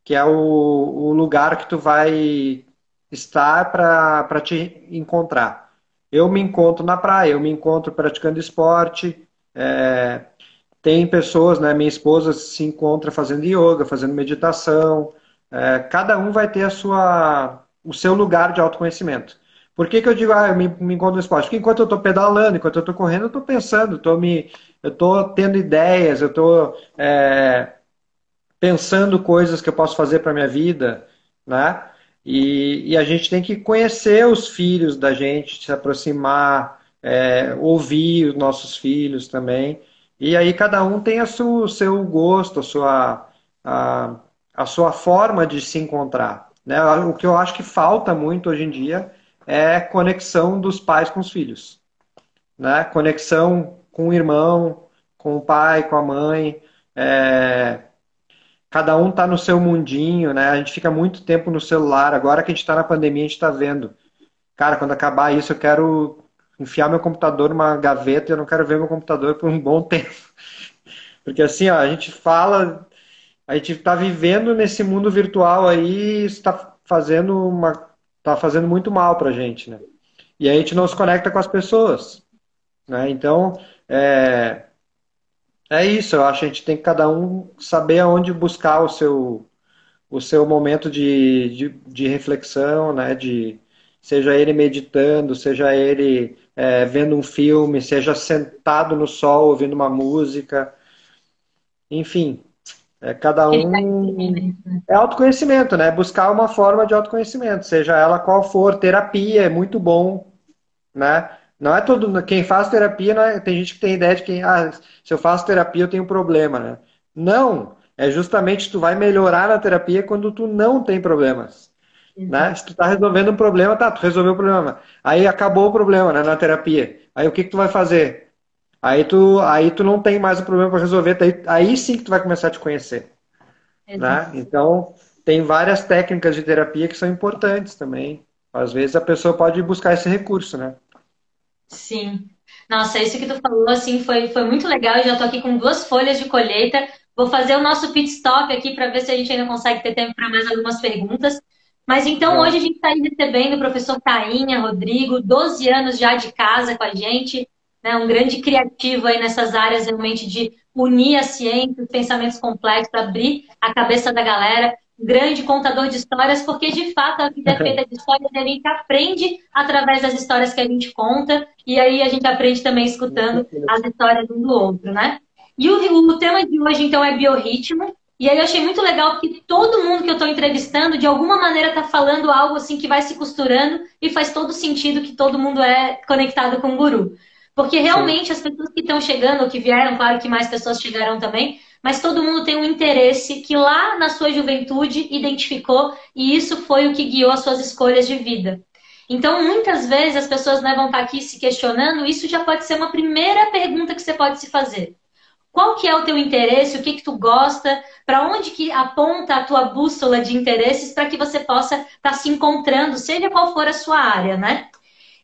S2: que é o, o lugar que tu vai estar para te encontrar. Eu me encontro na praia, eu me encontro praticando esporte, é, tem pessoas, né, minha esposa se encontra fazendo yoga, fazendo meditação, é, cada um vai ter a sua, o seu lugar de autoconhecimento. Por que, que eu digo, ah, eu me, me encontro no esporte? Porque enquanto eu estou pedalando, enquanto eu estou correndo, eu estou pensando, tô me, eu estou tendo ideias, eu estou é, pensando coisas que eu posso fazer para minha vida, né? E, e, a gente tem que conhecer os filhos da gente, se aproximar, é, ouvir os nossos filhos também. E aí cada um tem a o seu gosto, a sua, a, a sua forma de se encontrar. Né? O que eu acho que falta muito hoje em dia é conexão dos pais com os filhos. Né? Conexão com o irmão, com o pai, com a mãe. É... Cada um está no seu mundinho, né? A gente fica muito tempo no celular. Agora que a gente está na pandemia, a gente está vendo. Cara, quando acabar isso, eu quero enfiar meu computador numa gaveta e eu não quero ver meu computador por um bom tempo. Porque assim, ó, a gente fala, a gente está vivendo nesse mundo virtual aí, está fazendo uma, tá fazendo muito mal para a gente, né? E a gente não se conecta com as pessoas, né? Então, é, é isso. Eu acho que a gente tem que cada um saber aonde buscar o seu o seu momento de, de, de reflexão, né? De seja ele meditando, seja ele é, vendo um filme, seja sentado no sol ouvindo uma música, enfim, é cada um é autoconhecimento, né? Buscar uma forma de autoconhecimento, seja ela qual for, terapia é muito bom, né? Não é todo quem faz terapia, é, tem gente que tem ideia de que ah, se eu faço terapia eu tenho problema, né? Não, é justamente tu vai melhorar na terapia quando tu não tem problemas. Né? Se tu tá resolvendo um problema, tá, tu resolveu o problema. Aí acabou o problema, né, na terapia. Aí o que que tu vai fazer? Aí tu, aí tu não tem mais o problema para resolver, aí, aí sim que tu vai começar a te conhecer. Né? Então, tem várias técnicas de terapia que são importantes também. Às vezes a pessoa pode buscar esse recurso, né?
S1: Sim. Nossa, isso que tu falou, assim, foi, foi muito legal. Eu já tô aqui com duas folhas de colheita. Vou fazer o nosso pit stop aqui para ver se a gente ainda consegue ter tempo para mais algumas perguntas. Mas então hoje a gente está recebendo o professor Tainha Rodrigo, 12 anos já de casa com a gente, né, um grande criativo aí nessas áreas realmente de unir a ciência, os pensamentos complexos, abrir a cabeça da galera, um grande contador de histórias, porque de fato a vida é feita de histórias e a gente aprende através das histórias que a gente conta, e aí a gente aprende também escutando as histórias um do outro, né? E o, o tema de hoje, então, é biorritmo, e aí eu achei muito legal porque todo mundo que eu estou entrevistando, de alguma maneira, está falando algo assim que vai se costurando e faz todo sentido que todo mundo é conectado com o guru. Porque realmente Sim. as pessoas que estão chegando, ou que vieram, claro que mais pessoas chegarão também, mas todo mundo tem um interesse que lá na sua juventude identificou e isso foi o que guiou as suas escolhas de vida. Então, muitas vezes as pessoas né, vão estar aqui se questionando, isso já pode ser uma primeira pergunta que você pode se fazer. Qual que é o teu interesse? O que que tu gosta? Para onde que aponta a tua bússola de interesses para que você possa estar tá se encontrando, seja qual for a sua área, né?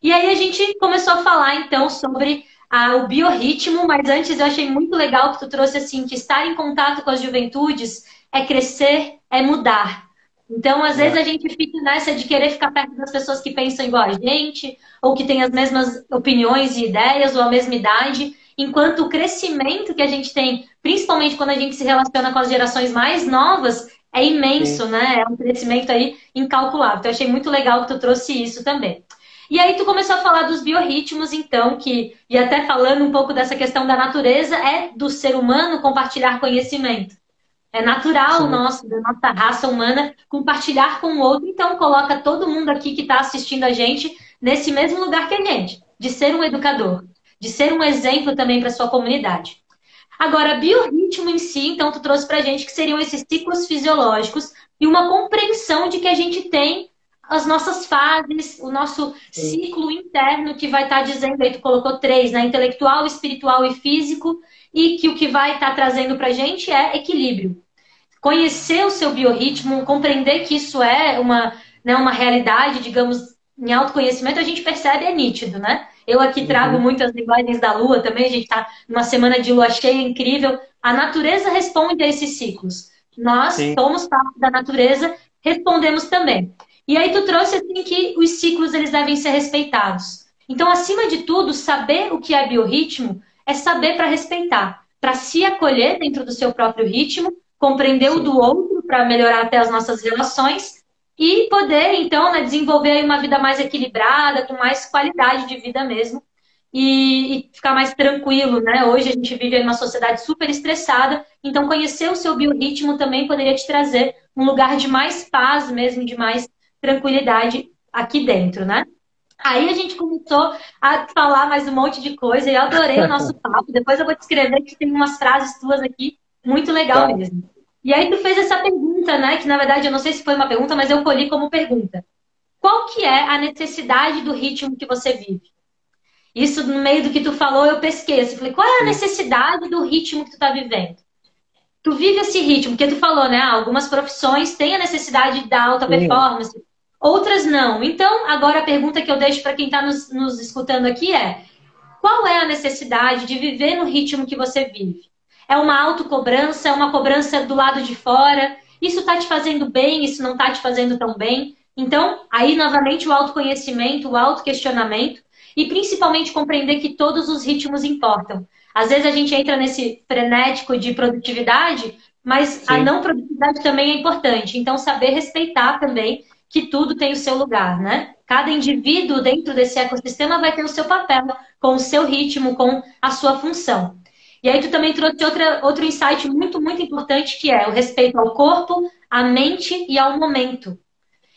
S1: E aí a gente começou a falar então sobre ah, o biorritmo, mas antes eu achei muito legal que tu trouxe assim que estar em contato com as juventudes é crescer, é mudar. Então, às é. vezes a gente fica nessa de querer ficar perto das pessoas que pensam igual a gente, ou que têm as mesmas opiniões e ideias, ou a mesma idade, enquanto o crescimento que a gente tem, principalmente quando a gente se relaciona com as gerações mais novas, é imenso, Sim. né? É um crescimento aí incalculável. Então, eu achei muito legal que tu trouxe isso também. E aí tu começou a falar dos biorritmos, então, que, e até falando um pouco dessa questão da natureza, é do ser humano compartilhar conhecimento. É natural Sim. nosso, da nossa raça humana, compartilhar com o outro. Então, coloca todo mundo aqui que está assistindo a gente nesse mesmo lugar que a gente, de ser um educador de ser um exemplo também para sua comunidade. Agora, biorritmo em si, então, tu trouxe para a gente que seriam esses ciclos fisiológicos e uma compreensão de que a gente tem as nossas fases, o nosso Sim. ciclo interno que vai estar tá dizendo, aí tu colocou três, né? Intelectual, espiritual e físico, e que o que vai estar tá trazendo para a gente é equilíbrio. Conhecer o seu biorritmo, compreender que isso é uma, né, uma realidade, digamos, em autoconhecimento, a gente percebe, é nítido, né? Eu aqui trago uhum. muitas linguagens da lua também, a gente está numa semana de lua cheia incrível. A natureza responde a esses ciclos. Nós Sim. somos parte da natureza, respondemos também. E aí tu trouxe assim que os ciclos eles devem ser respeitados. Então, acima de tudo, saber o que é biorritmo é saber para respeitar, para se acolher dentro do seu próprio ritmo, compreender Sim. o do outro para melhorar até as nossas relações e poder, então, né, desenvolver uma vida mais equilibrada, com mais qualidade de vida mesmo, e, e, ficar mais tranquilo, né? Hoje a gente vive em uma sociedade super estressada, então conhecer o seu biorritmo também poderia te trazer um lugar de mais paz mesmo, de mais tranquilidade aqui dentro, né? Aí a gente começou a falar mais um monte de coisa e eu adorei o nosso papo. Depois eu vou te escrever que tem umas frases tuas aqui muito legal tá. mesmo. E aí tu fez essa pergunta, né? Que na verdade eu não sei se foi uma pergunta, mas eu colhi como pergunta. Qual que é a necessidade do ritmo que você vive? Isso no meio do que tu falou, eu pesquei. Assim, falei, qual é a necessidade do ritmo que tu tá vivendo? Tu vive esse ritmo, porque tu falou, né? Algumas profissões têm a necessidade da alta performance, outras não. Então, agora a pergunta que eu deixo para quem está nos, nos escutando aqui é: qual é a necessidade de viver no ritmo que você vive? É uma autocobrança, é uma cobrança do lado de fora. Isso está te fazendo bem, isso não está te fazendo tão bem. Então, aí novamente o autoconhecimento, o autoquestionamento e principalmente compreender que todos os ritmos importam. Às vezes a gente entra nesse frenético de produtividade, mas Sim. a não produtividade também é importante. Então, saber respeitar também que tudo tem o seu lugar, né? Cada indivíduo dentro desse ecossistema vai ter o seu papel, com o seu ritmo, com a sua função. E aí tu também trouxe outra, outro insight muito, muito importante, que é o respeito ao corpo, à mente e ao momento.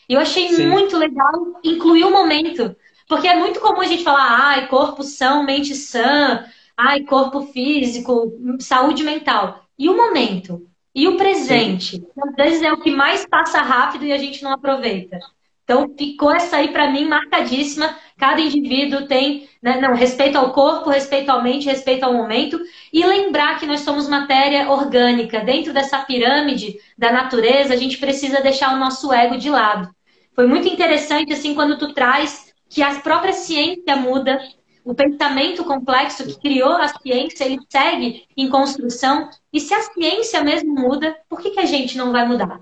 S1: E eu achei Sim. muito legal incluir o momento. Porque é muito comum a gente falar, ai, corpo são, mente sã, ai, corpo físico, saúde mental. E o momento? E o presente? Às vezes é o que mais passa rápido e a gente não aproveita. Então, ficou essa aí para mim marcadíssima. Cada indivíduo tem né, não, respeito ao corpo, respeito à mente, respeito ao momento. E lembrar que nós somos matéria orgânica. Dentro dessa pirâmide da natureza, a gente precisa deixar o nosso ego de lado. Foi muito interessante, assim, quando tu traz que a própria ciência muda, o pensamento complexo que criou a ciência, ele segue em construção. E se a ciência mesmo muda, por que, que a gente não vai mudar?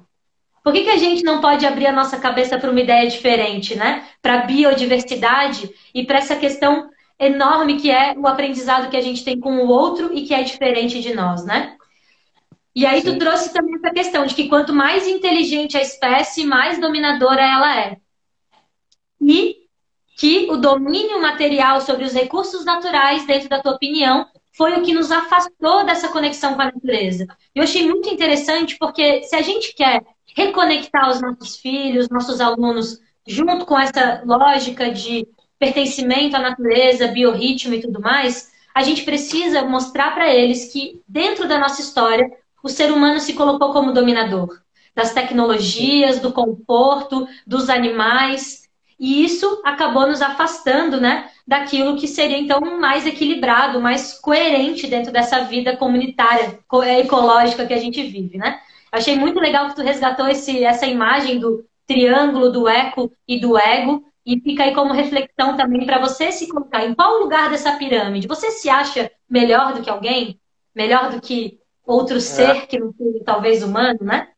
S1: Por que, que a gente não pode abrir a nossa cabeça para uma ideia diferente, né? Para a biodiversidade e para essa questão enorme que é o aprendizado que a gente tem com o outro e que é diferente de nós, né? E aí Sim. tu trouxe também essa questão de que quanto mais inteligente a espécie, mais dominadora ela é. E que o domínio material sobre os recursos naturais, dentro da tua opinião, foi o que nos afastou dessa conexão com a natureza. Eu achei muito interessante porque se a gente quer reconectar os nossos filhos, nossos alunos, junto com essa lógica de pertencimento à natureza, biorritmo e tudo mais, a gente precisa mostrar para eles que dentro da nossa história o ser humano se colocou como dominador das tecnologias, do conforto, dos animais, e isso acabou nos afastando, né, daquilo que seria então mais equilibrado, mais coerente dentro dessa vida comunitária, ecológica que a gente vive, né? Achei muito legal que tu resgatou esse, essa imagem do triângulo, do eco e do ego. E fica aí como reflexão também para você se colocar em qual lugar dessa pirâmide. Você se acha melhor do que alguém? Melhor do que outro é. ser que não seja talvez humano, né?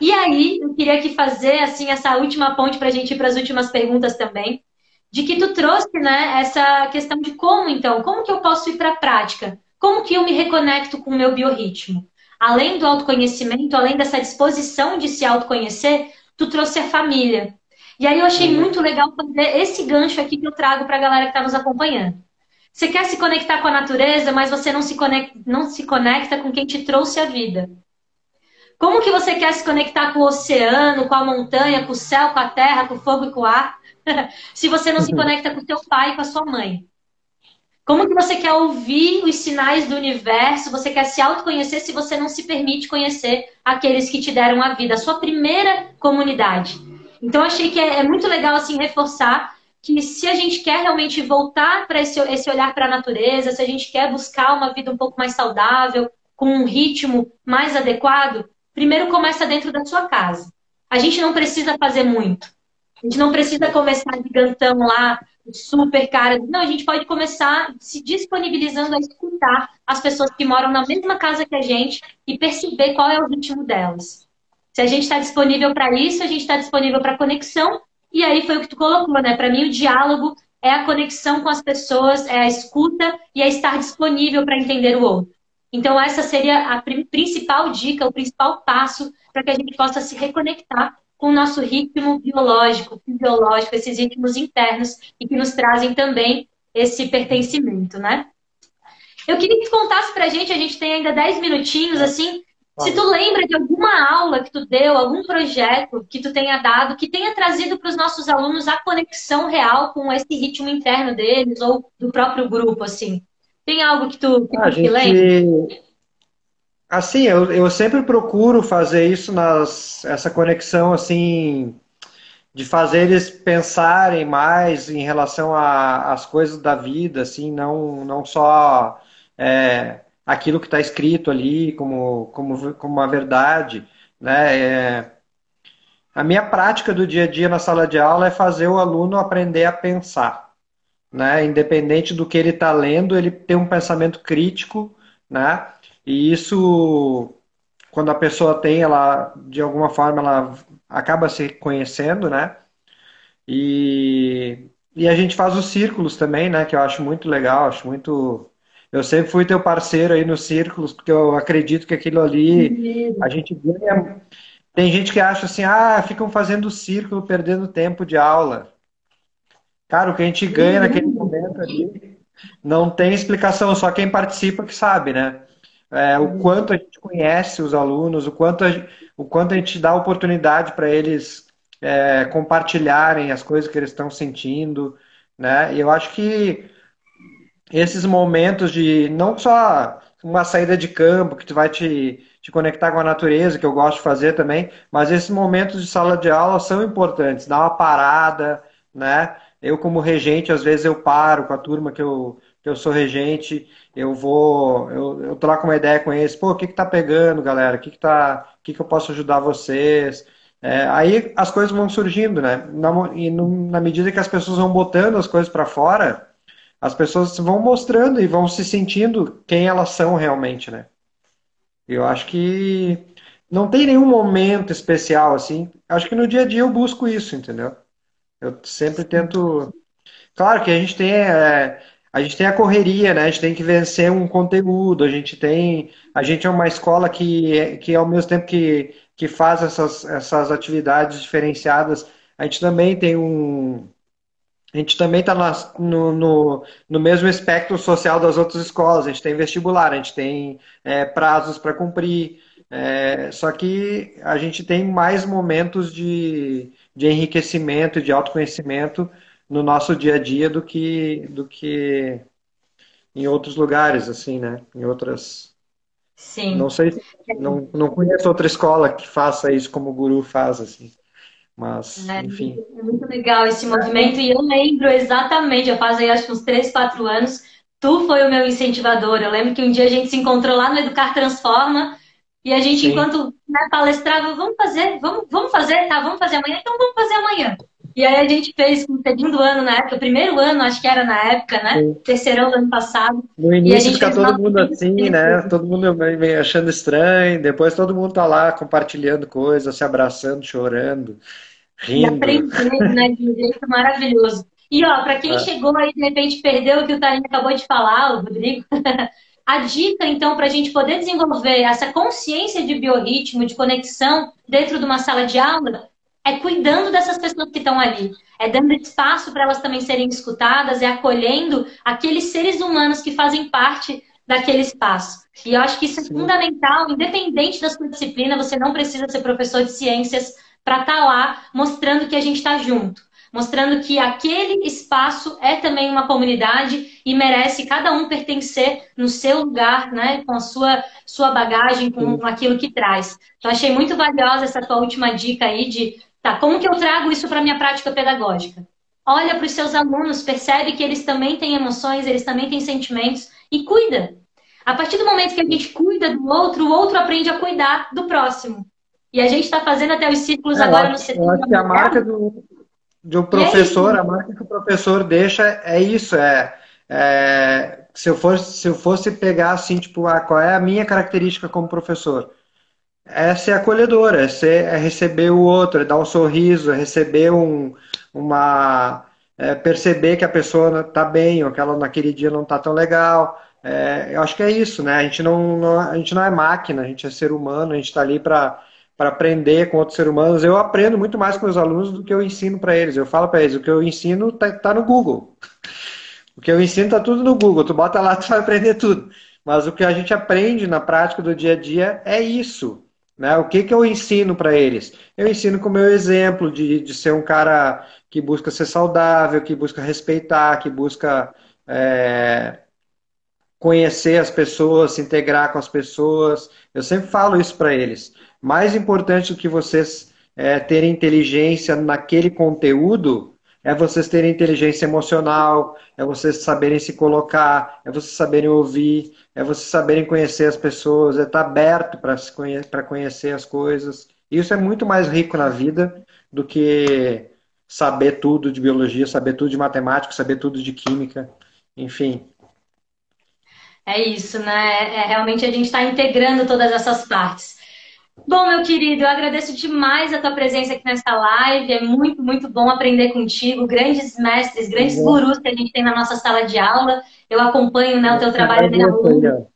S1: E aí, eu queria aqui fazer assim essa última ponte para a gente ir para as últimas perguntas também, de que tu trouxe, né, essa questão de como então, como que eu posso ir para a prática? Como que eu me reconecto com o meu biorritmo? além do autoconhecimento, além dessa disposição de se autoconhecer, tu trouxe a família. E aí eu achei uhum. muito legal fazer esse gancho aqui que eu trago para a galera que está nos acompanhando. Você quer se conectar com a natureza, mas você não se, conecta, não se conecta com quem te trouxe a vida. Como que você quer se conectar com o oceano, com a montanha, com o céu, com a terra, com o fogo e com o ar, se você não se uhum. conecta com o seu pai e com a sua mãe? Como que você quer ouvir os sinais do universo? Você quer se autoconhecer se você não se permite conhecer aqueles que te deram a vida, a sua primeira comunidade. Então achei que é, é muito legal assim reforçar que se a gente quer realmente voltar para esse, esse olhar para a natureza, se a gente quer buscar uma vida um pouco mais saudável, com um ritmo mais adequado, primeiro começa dentro da sua casa. A gente não precisa fazer muito. A gente não precisa começar gigantão lá super cara. Não, a gente pode começar se disponibilizando a escutar as pessoas que moram na mesma casa que a gente e perceber qual é o ritmo delas. Se a gente está disponível para isso, a gente está disponível para conexão. E aí foi o que tu colocou, né? Para mim, o diálogo é a conexão com as pessoas, é a escuta e é estar disponível para entender o outro. Então, essa seria a principal dica, o principal passo para que a gente possa se reconectar com o nosso ritmo biológico, fisiológico, esses ritmos internos e que nos trazem também esse pertencimento, né? Eu queria que contasse pra gente, a gente tem ainda 10 minutinhos, assim, se tu lembra de alguma aula que tu deu, algum projeto que tu tenha dado, que tenha trazido para os nossos alunos a conexão real com esse ritmo interno deles ou do próprio grupo, assim. Tem algo que tu, que
S2: a
S1: tu gente... lembra?
S2: Assim, eu, eu sempre procuro fazer isso nas essa conexão assim de fazer eles pensarem mais em relação às coisas da vida, assim, não não só é, aquilo que está escrito ali como como como uma verdade, né? É, a minha prática do dia a dia na sala de aula é fazer o aluno aprender a pensar, né? Independente do que ele está lendo, ele tem um pensamento crítico, né? E isso, quando a pessoa tem, ela, de alguma forma, ela acaba se conhecendo, né? E, e a gente faz os círculos também, né? Que eu acho muito legal, acho muito. Eu sempre fui teu parceiro aí nos círculos, porque eu acredito que aquilo ali a gente ganha. Tem gente que acha assim, ah, ficam fazendo círculo, perdendo tempo de aula. Cara, o que a gente ganha naquele momento ali não tem explicação, só quem participa que sabe, né? É, o quanto a gente conhece os alunos, o quanto a, o quanto a gente dá oportunidade para eles é, compartilharem as coisas que eles estão sentindo, né? E eu acho que esses momentos de não só uma saída de campo que tu vai te, te conectar com a natureza, que eu gosto de fazer também, mas esses momentos de sala de aula são importantes, dar uma parada, né? Eu como regente, às vezes eu paro com a turma que eu, que eu sou regente, eu vou, eu, eu troco uma ideia com eles, pô, o que que tá pegando, galera? O que que tá, o que que eu posso ajudar vocês? É, aí as coisas vão surgindo, né? Na, e no, na medida que as pessoas vão botando as coisas para fora, as pessoas vão mostrando e vão se sentindo quem elas são realmente, né? Eu acho que não tem nenhum momento especial assim. Acho que no dia a dia eu busco isso, entendeu? Eu sempre tento. Claro que a gente tem é, a gente tem a correria, né? A gente tem que vencer um conteúdo. A gente tem a gente é uma escola que que ao mesmo tempo que que faz essas, essas atividades diferenciadas, a gente também tem um. A gente também está no, no, no, mesmo espectro social das outras escolas. A gente tem vestibular, a gente tem é, prazos para cumprir. É, só que a gente tem mais momentos de, de enriquecimento, de autoconhecimento no nosso dia a dia do que, do que em outros lugares, assim, né? Em outras,
S1: Sim.
S2: Não sei, não, não conheço outra escola que faça isso como o Guru faz, assim. Mas, é, enfim.
S1: É muito legal esse movimento e eu lembro exatamente, eu faz aí acho que uns 3, 4 anos, tu foi o meu incentivador. Eu lembro que um dia a gente se encontrou lá no Educar Transforma e a gente, Sim. enquanto né, palestrava, vamos fazer, vamos, vamos fazer, tá, vamos fazer amanhã, então vamos fazer amanhã. E aí a gente fez com o segundo ano na época, o primeiro ano, acho que era na época, né? Sim. Terceirão do ano passado.
S2: No início fica todo mundo assim, né? Todo mundo meio achando estranho, depois todo mundo tá lá compartilhando coisas, se abraçando, chorando, rindo. E
S1: aprendendo, né? De um jeito maravilhoso. E ó, para quem é. chegou aí de repente perdeu o que o Tarim acabou de falar, o Rodrigo, a dica então para a gente poder desenvolver essa consciência de biorritmo, de conexão dentro de uma sala de aula é cuidando dessas pessoas que estão ali, é dando espaço para elas também serem escutadas, é acolhendo aqueles seres humanos que fazem parte daquele espaço. E eu acho que isso é Sim. fundamental, independente da sua disciplina, você não precisa ser professor de ciências para estar tá lá mostrando que a gente está junto, mostrando que aquele espaço é também uma comunidade e merece cada um pertencer no seu lugar, né, com a sua, sua bagagem, com aquilo que traz. Então, achei muito valiosa essa tua última dica aí de Tá, como que eu trago isso para a minha prática pedagógica? Olha para os seus alunos, percebe que eles também têm emoções, eles também têm sentimentos e cuida. A partir do momento que a gente cuida do outro, o outro aprende a cuidar do próximo. E a gente está fazendo até os círculos é, agora no
S2: setor. Eu acho que a marca do, de um professor, é a marca que o professor deixa é isso, é, é se eu fosse se eu fosse pegar assim, tipo, ah, qual é a minha característica como professor? é ser acolhedor, é, ser, é receber o outro, é dar um sorriso, é receber um, uma. É perceber que a pessoa está bem, ou que ela naquele dia não está tão legal. É, eu acho que é isso, né? A gente não, não, a gente não é máquina, a gente é ser humano, a gente está ali para para aprender com outros seres humanos. Eu aprendo muito mais com meus alunos do que eu ensino para eles. Eu falo para eles, o que eu ensino está tá no Google. O que eu ensino está tudo no Google. Tu bota lá, tu vai aprender tudo. Mas o que a gente aprende na prática do dia a dia é isso. Né? O que, que eu ensino para eles? Eu ensino com o meu exemplo de, de ser um cara que busca ser saudável, que busca respeitar, que busca é, conhecer as pessoas, se integrar com as pessoas. Eu sempre falo isso para eles. Mais importante do que vocês é, terem inteligência naquele conteúdo é vocês terem inteligência emocional, é vocês saberem se colocar, é vocês saberem ouvir, é vocês saberem conhecer as pessoas, é estar aberto para conhe conhecer as coisas. Isso é muito mais rico na vida do que saber tudo de biologia, saber tudo de matemática, saber tudo de química, enfim.
S1: É isso, né? É, realmente a gente está integrando todas essas partes. Bom, meu querido, eu agradeço demais a tua presença aqui nessa live. É muito, muito bom aprender contigo. Grandes mestres, grandes gurus que a gente tem na nossa sala de aula. Eu acompanho né, o teu trabalho de aluno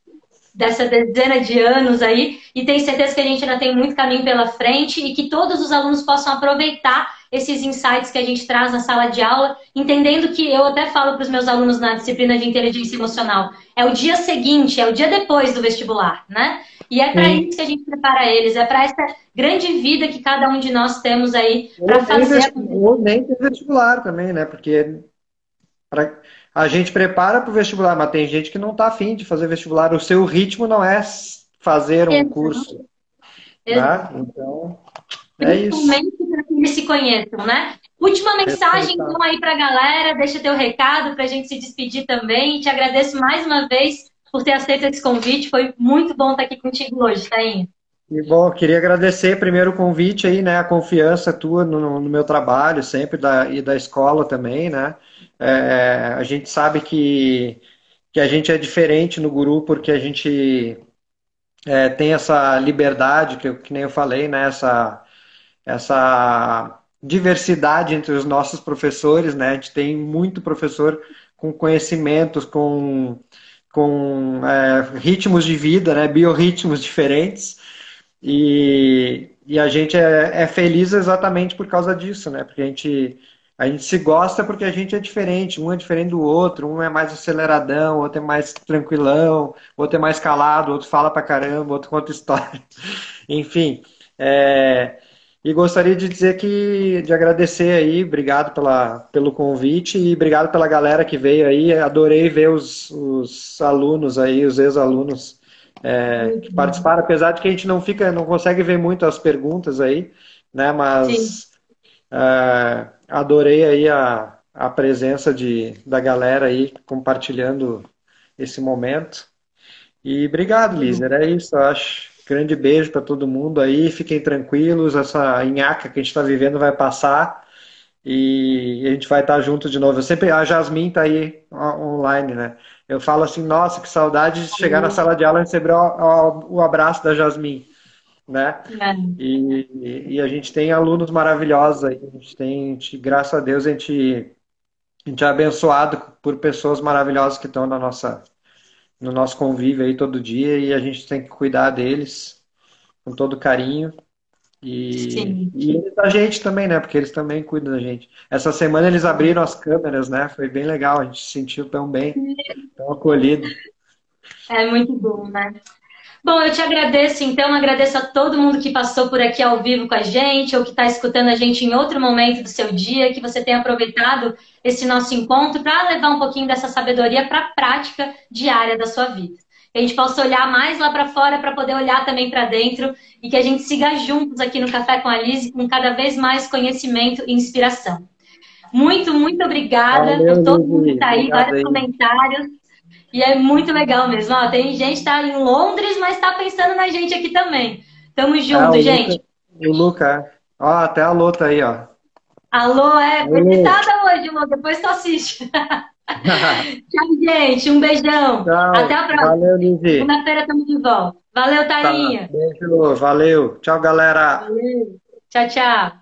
S1: dessa dezena de anos aí e tenho certeza que a gente ainda tem muito caminho pela frente e que todos os alunos possam aproveitar esses insights que a gente traz na sala de aula, entendendo que eu até falo para os meus alunos na disciplina de inteligência emocional, é o dia seguinte, é o dia depois do vestibular, né? E é para isso que a gente prepara eles, é para essa grande vida que cada um de nós temos aí para fazer.
S2: Ou nem tem vestibular também, né? Porque pra a gente prepara para o vestibular, mas tem gente que não está afim de fazer vestibular. O seu ritmo não é fazer um Exato. curso. Tá? Então, é isso.
S1: Para que eles se conheçam, né? Última mensagem, então, aí para a galera. Deixa teu recado para a gente se despedir também. Te agradeço mais uma vez por ter aceito esse convite. Foi muito bom estar aqui contigo hoje, Tainha.
S2: E bom, queria agradecer primeiro o convite aí, né? A confiança tua no, no meu trabalho, sempre da, e da escola também, né? É, a gente sabe que, que a gente é diferente no Guru porque a gente é, tem essa liberdade, que, que nem eu falei, né? Essa, essa diversidade entre os nossos professores, né? A gente tem muito professor com conhecimentos, com, com é, ritmos de vida, né? Biorritmos diferentes. E, e a gente é, é feliz exatamente por causa disso, né? Porque a gente a gente se gosta porque a gente é diferente, um é diferente do outro, um é mais aceleradão, outro é mais tranquilão, outro é mais calado, outro fala pra caramba, outro conta história. Enfim, é... e gostaria de dizer que, de agradecer aí, obrigado pela, pelo convite e obrigado pela galera que veio aí, adorei ver os, os alunos aí, os ex-alunos é, que participaram, apesar de que a gente não fica, não consegue ver muito as perguntas aí, né, mas... Uh, adorei aí a, a presença de, da galera aí compartilhando esse momento. E obrigado, Liz. Era isso, eu acho. Grande beijo para todo mundo aí. Fiquem tranquilos. Essa nhaca que a gente está vivendo vai passar e a gente vai estar tá junto de novo. Eu sempre a Jasmine tá aí online, né? Eu falo assim, nossa, que saudade de chegar na sala de aula e receber o, o, o abraço da Jasmine né? É. E, e, a gente tem alunos maravilhosos aí, a gente tem, a gente, graças a Deus, a gente, a gente é abençoado por pessoas maravilhosas que estão na nossa, no nosso convívio aí todo dia e a gente tem que cuidar deles com todo carinho. E, Sim. e eles da gente também, né? Porque eles também cuidam da gente. Essa semana eles abriram as câmeras, né? Foi bem legal, a gente se sentiu tão bem, tão acolhido.
S1: É muito bom, né? Bom, eu te agradeço, então, agradeço a todo mundo que passou por aqui ao vivo com a gente, ou que está escutando a gente em outro momento do seu dia, que você tenha aproveitado esse nosso encontro para levar um pouquinho dessa sabedoria para a prática diária da sua vida. Que a gente possa olhar mais lá para fora para poder olhar também para dentro e que a gente siga juntos aqui no Café com a Liz com cada vez mais conhecimento e inspiração. Muito, muito obrigada Valeu, por todo mundo que está aí, vários comentários. E é muito legal mesmo. Ó, tem gente que tá em Londres, mas está pensando na gente aqui também. Tamo é, junto, é, gente.
S2: o Luca. Ó, até a Lô tá aí, ó.
S1: Alô, é convidada hoje, Lô. Depois tu assiste. Tchau, gente. Um beijão. Tchau. Até a próxima. Valeu, Lizy. Segunda-feira estamos de volta. Valeu, Tainha.
S2: Tá. Beijo. Valeu. Tchau, galera. Valeu.
S1: Tchau, tchau.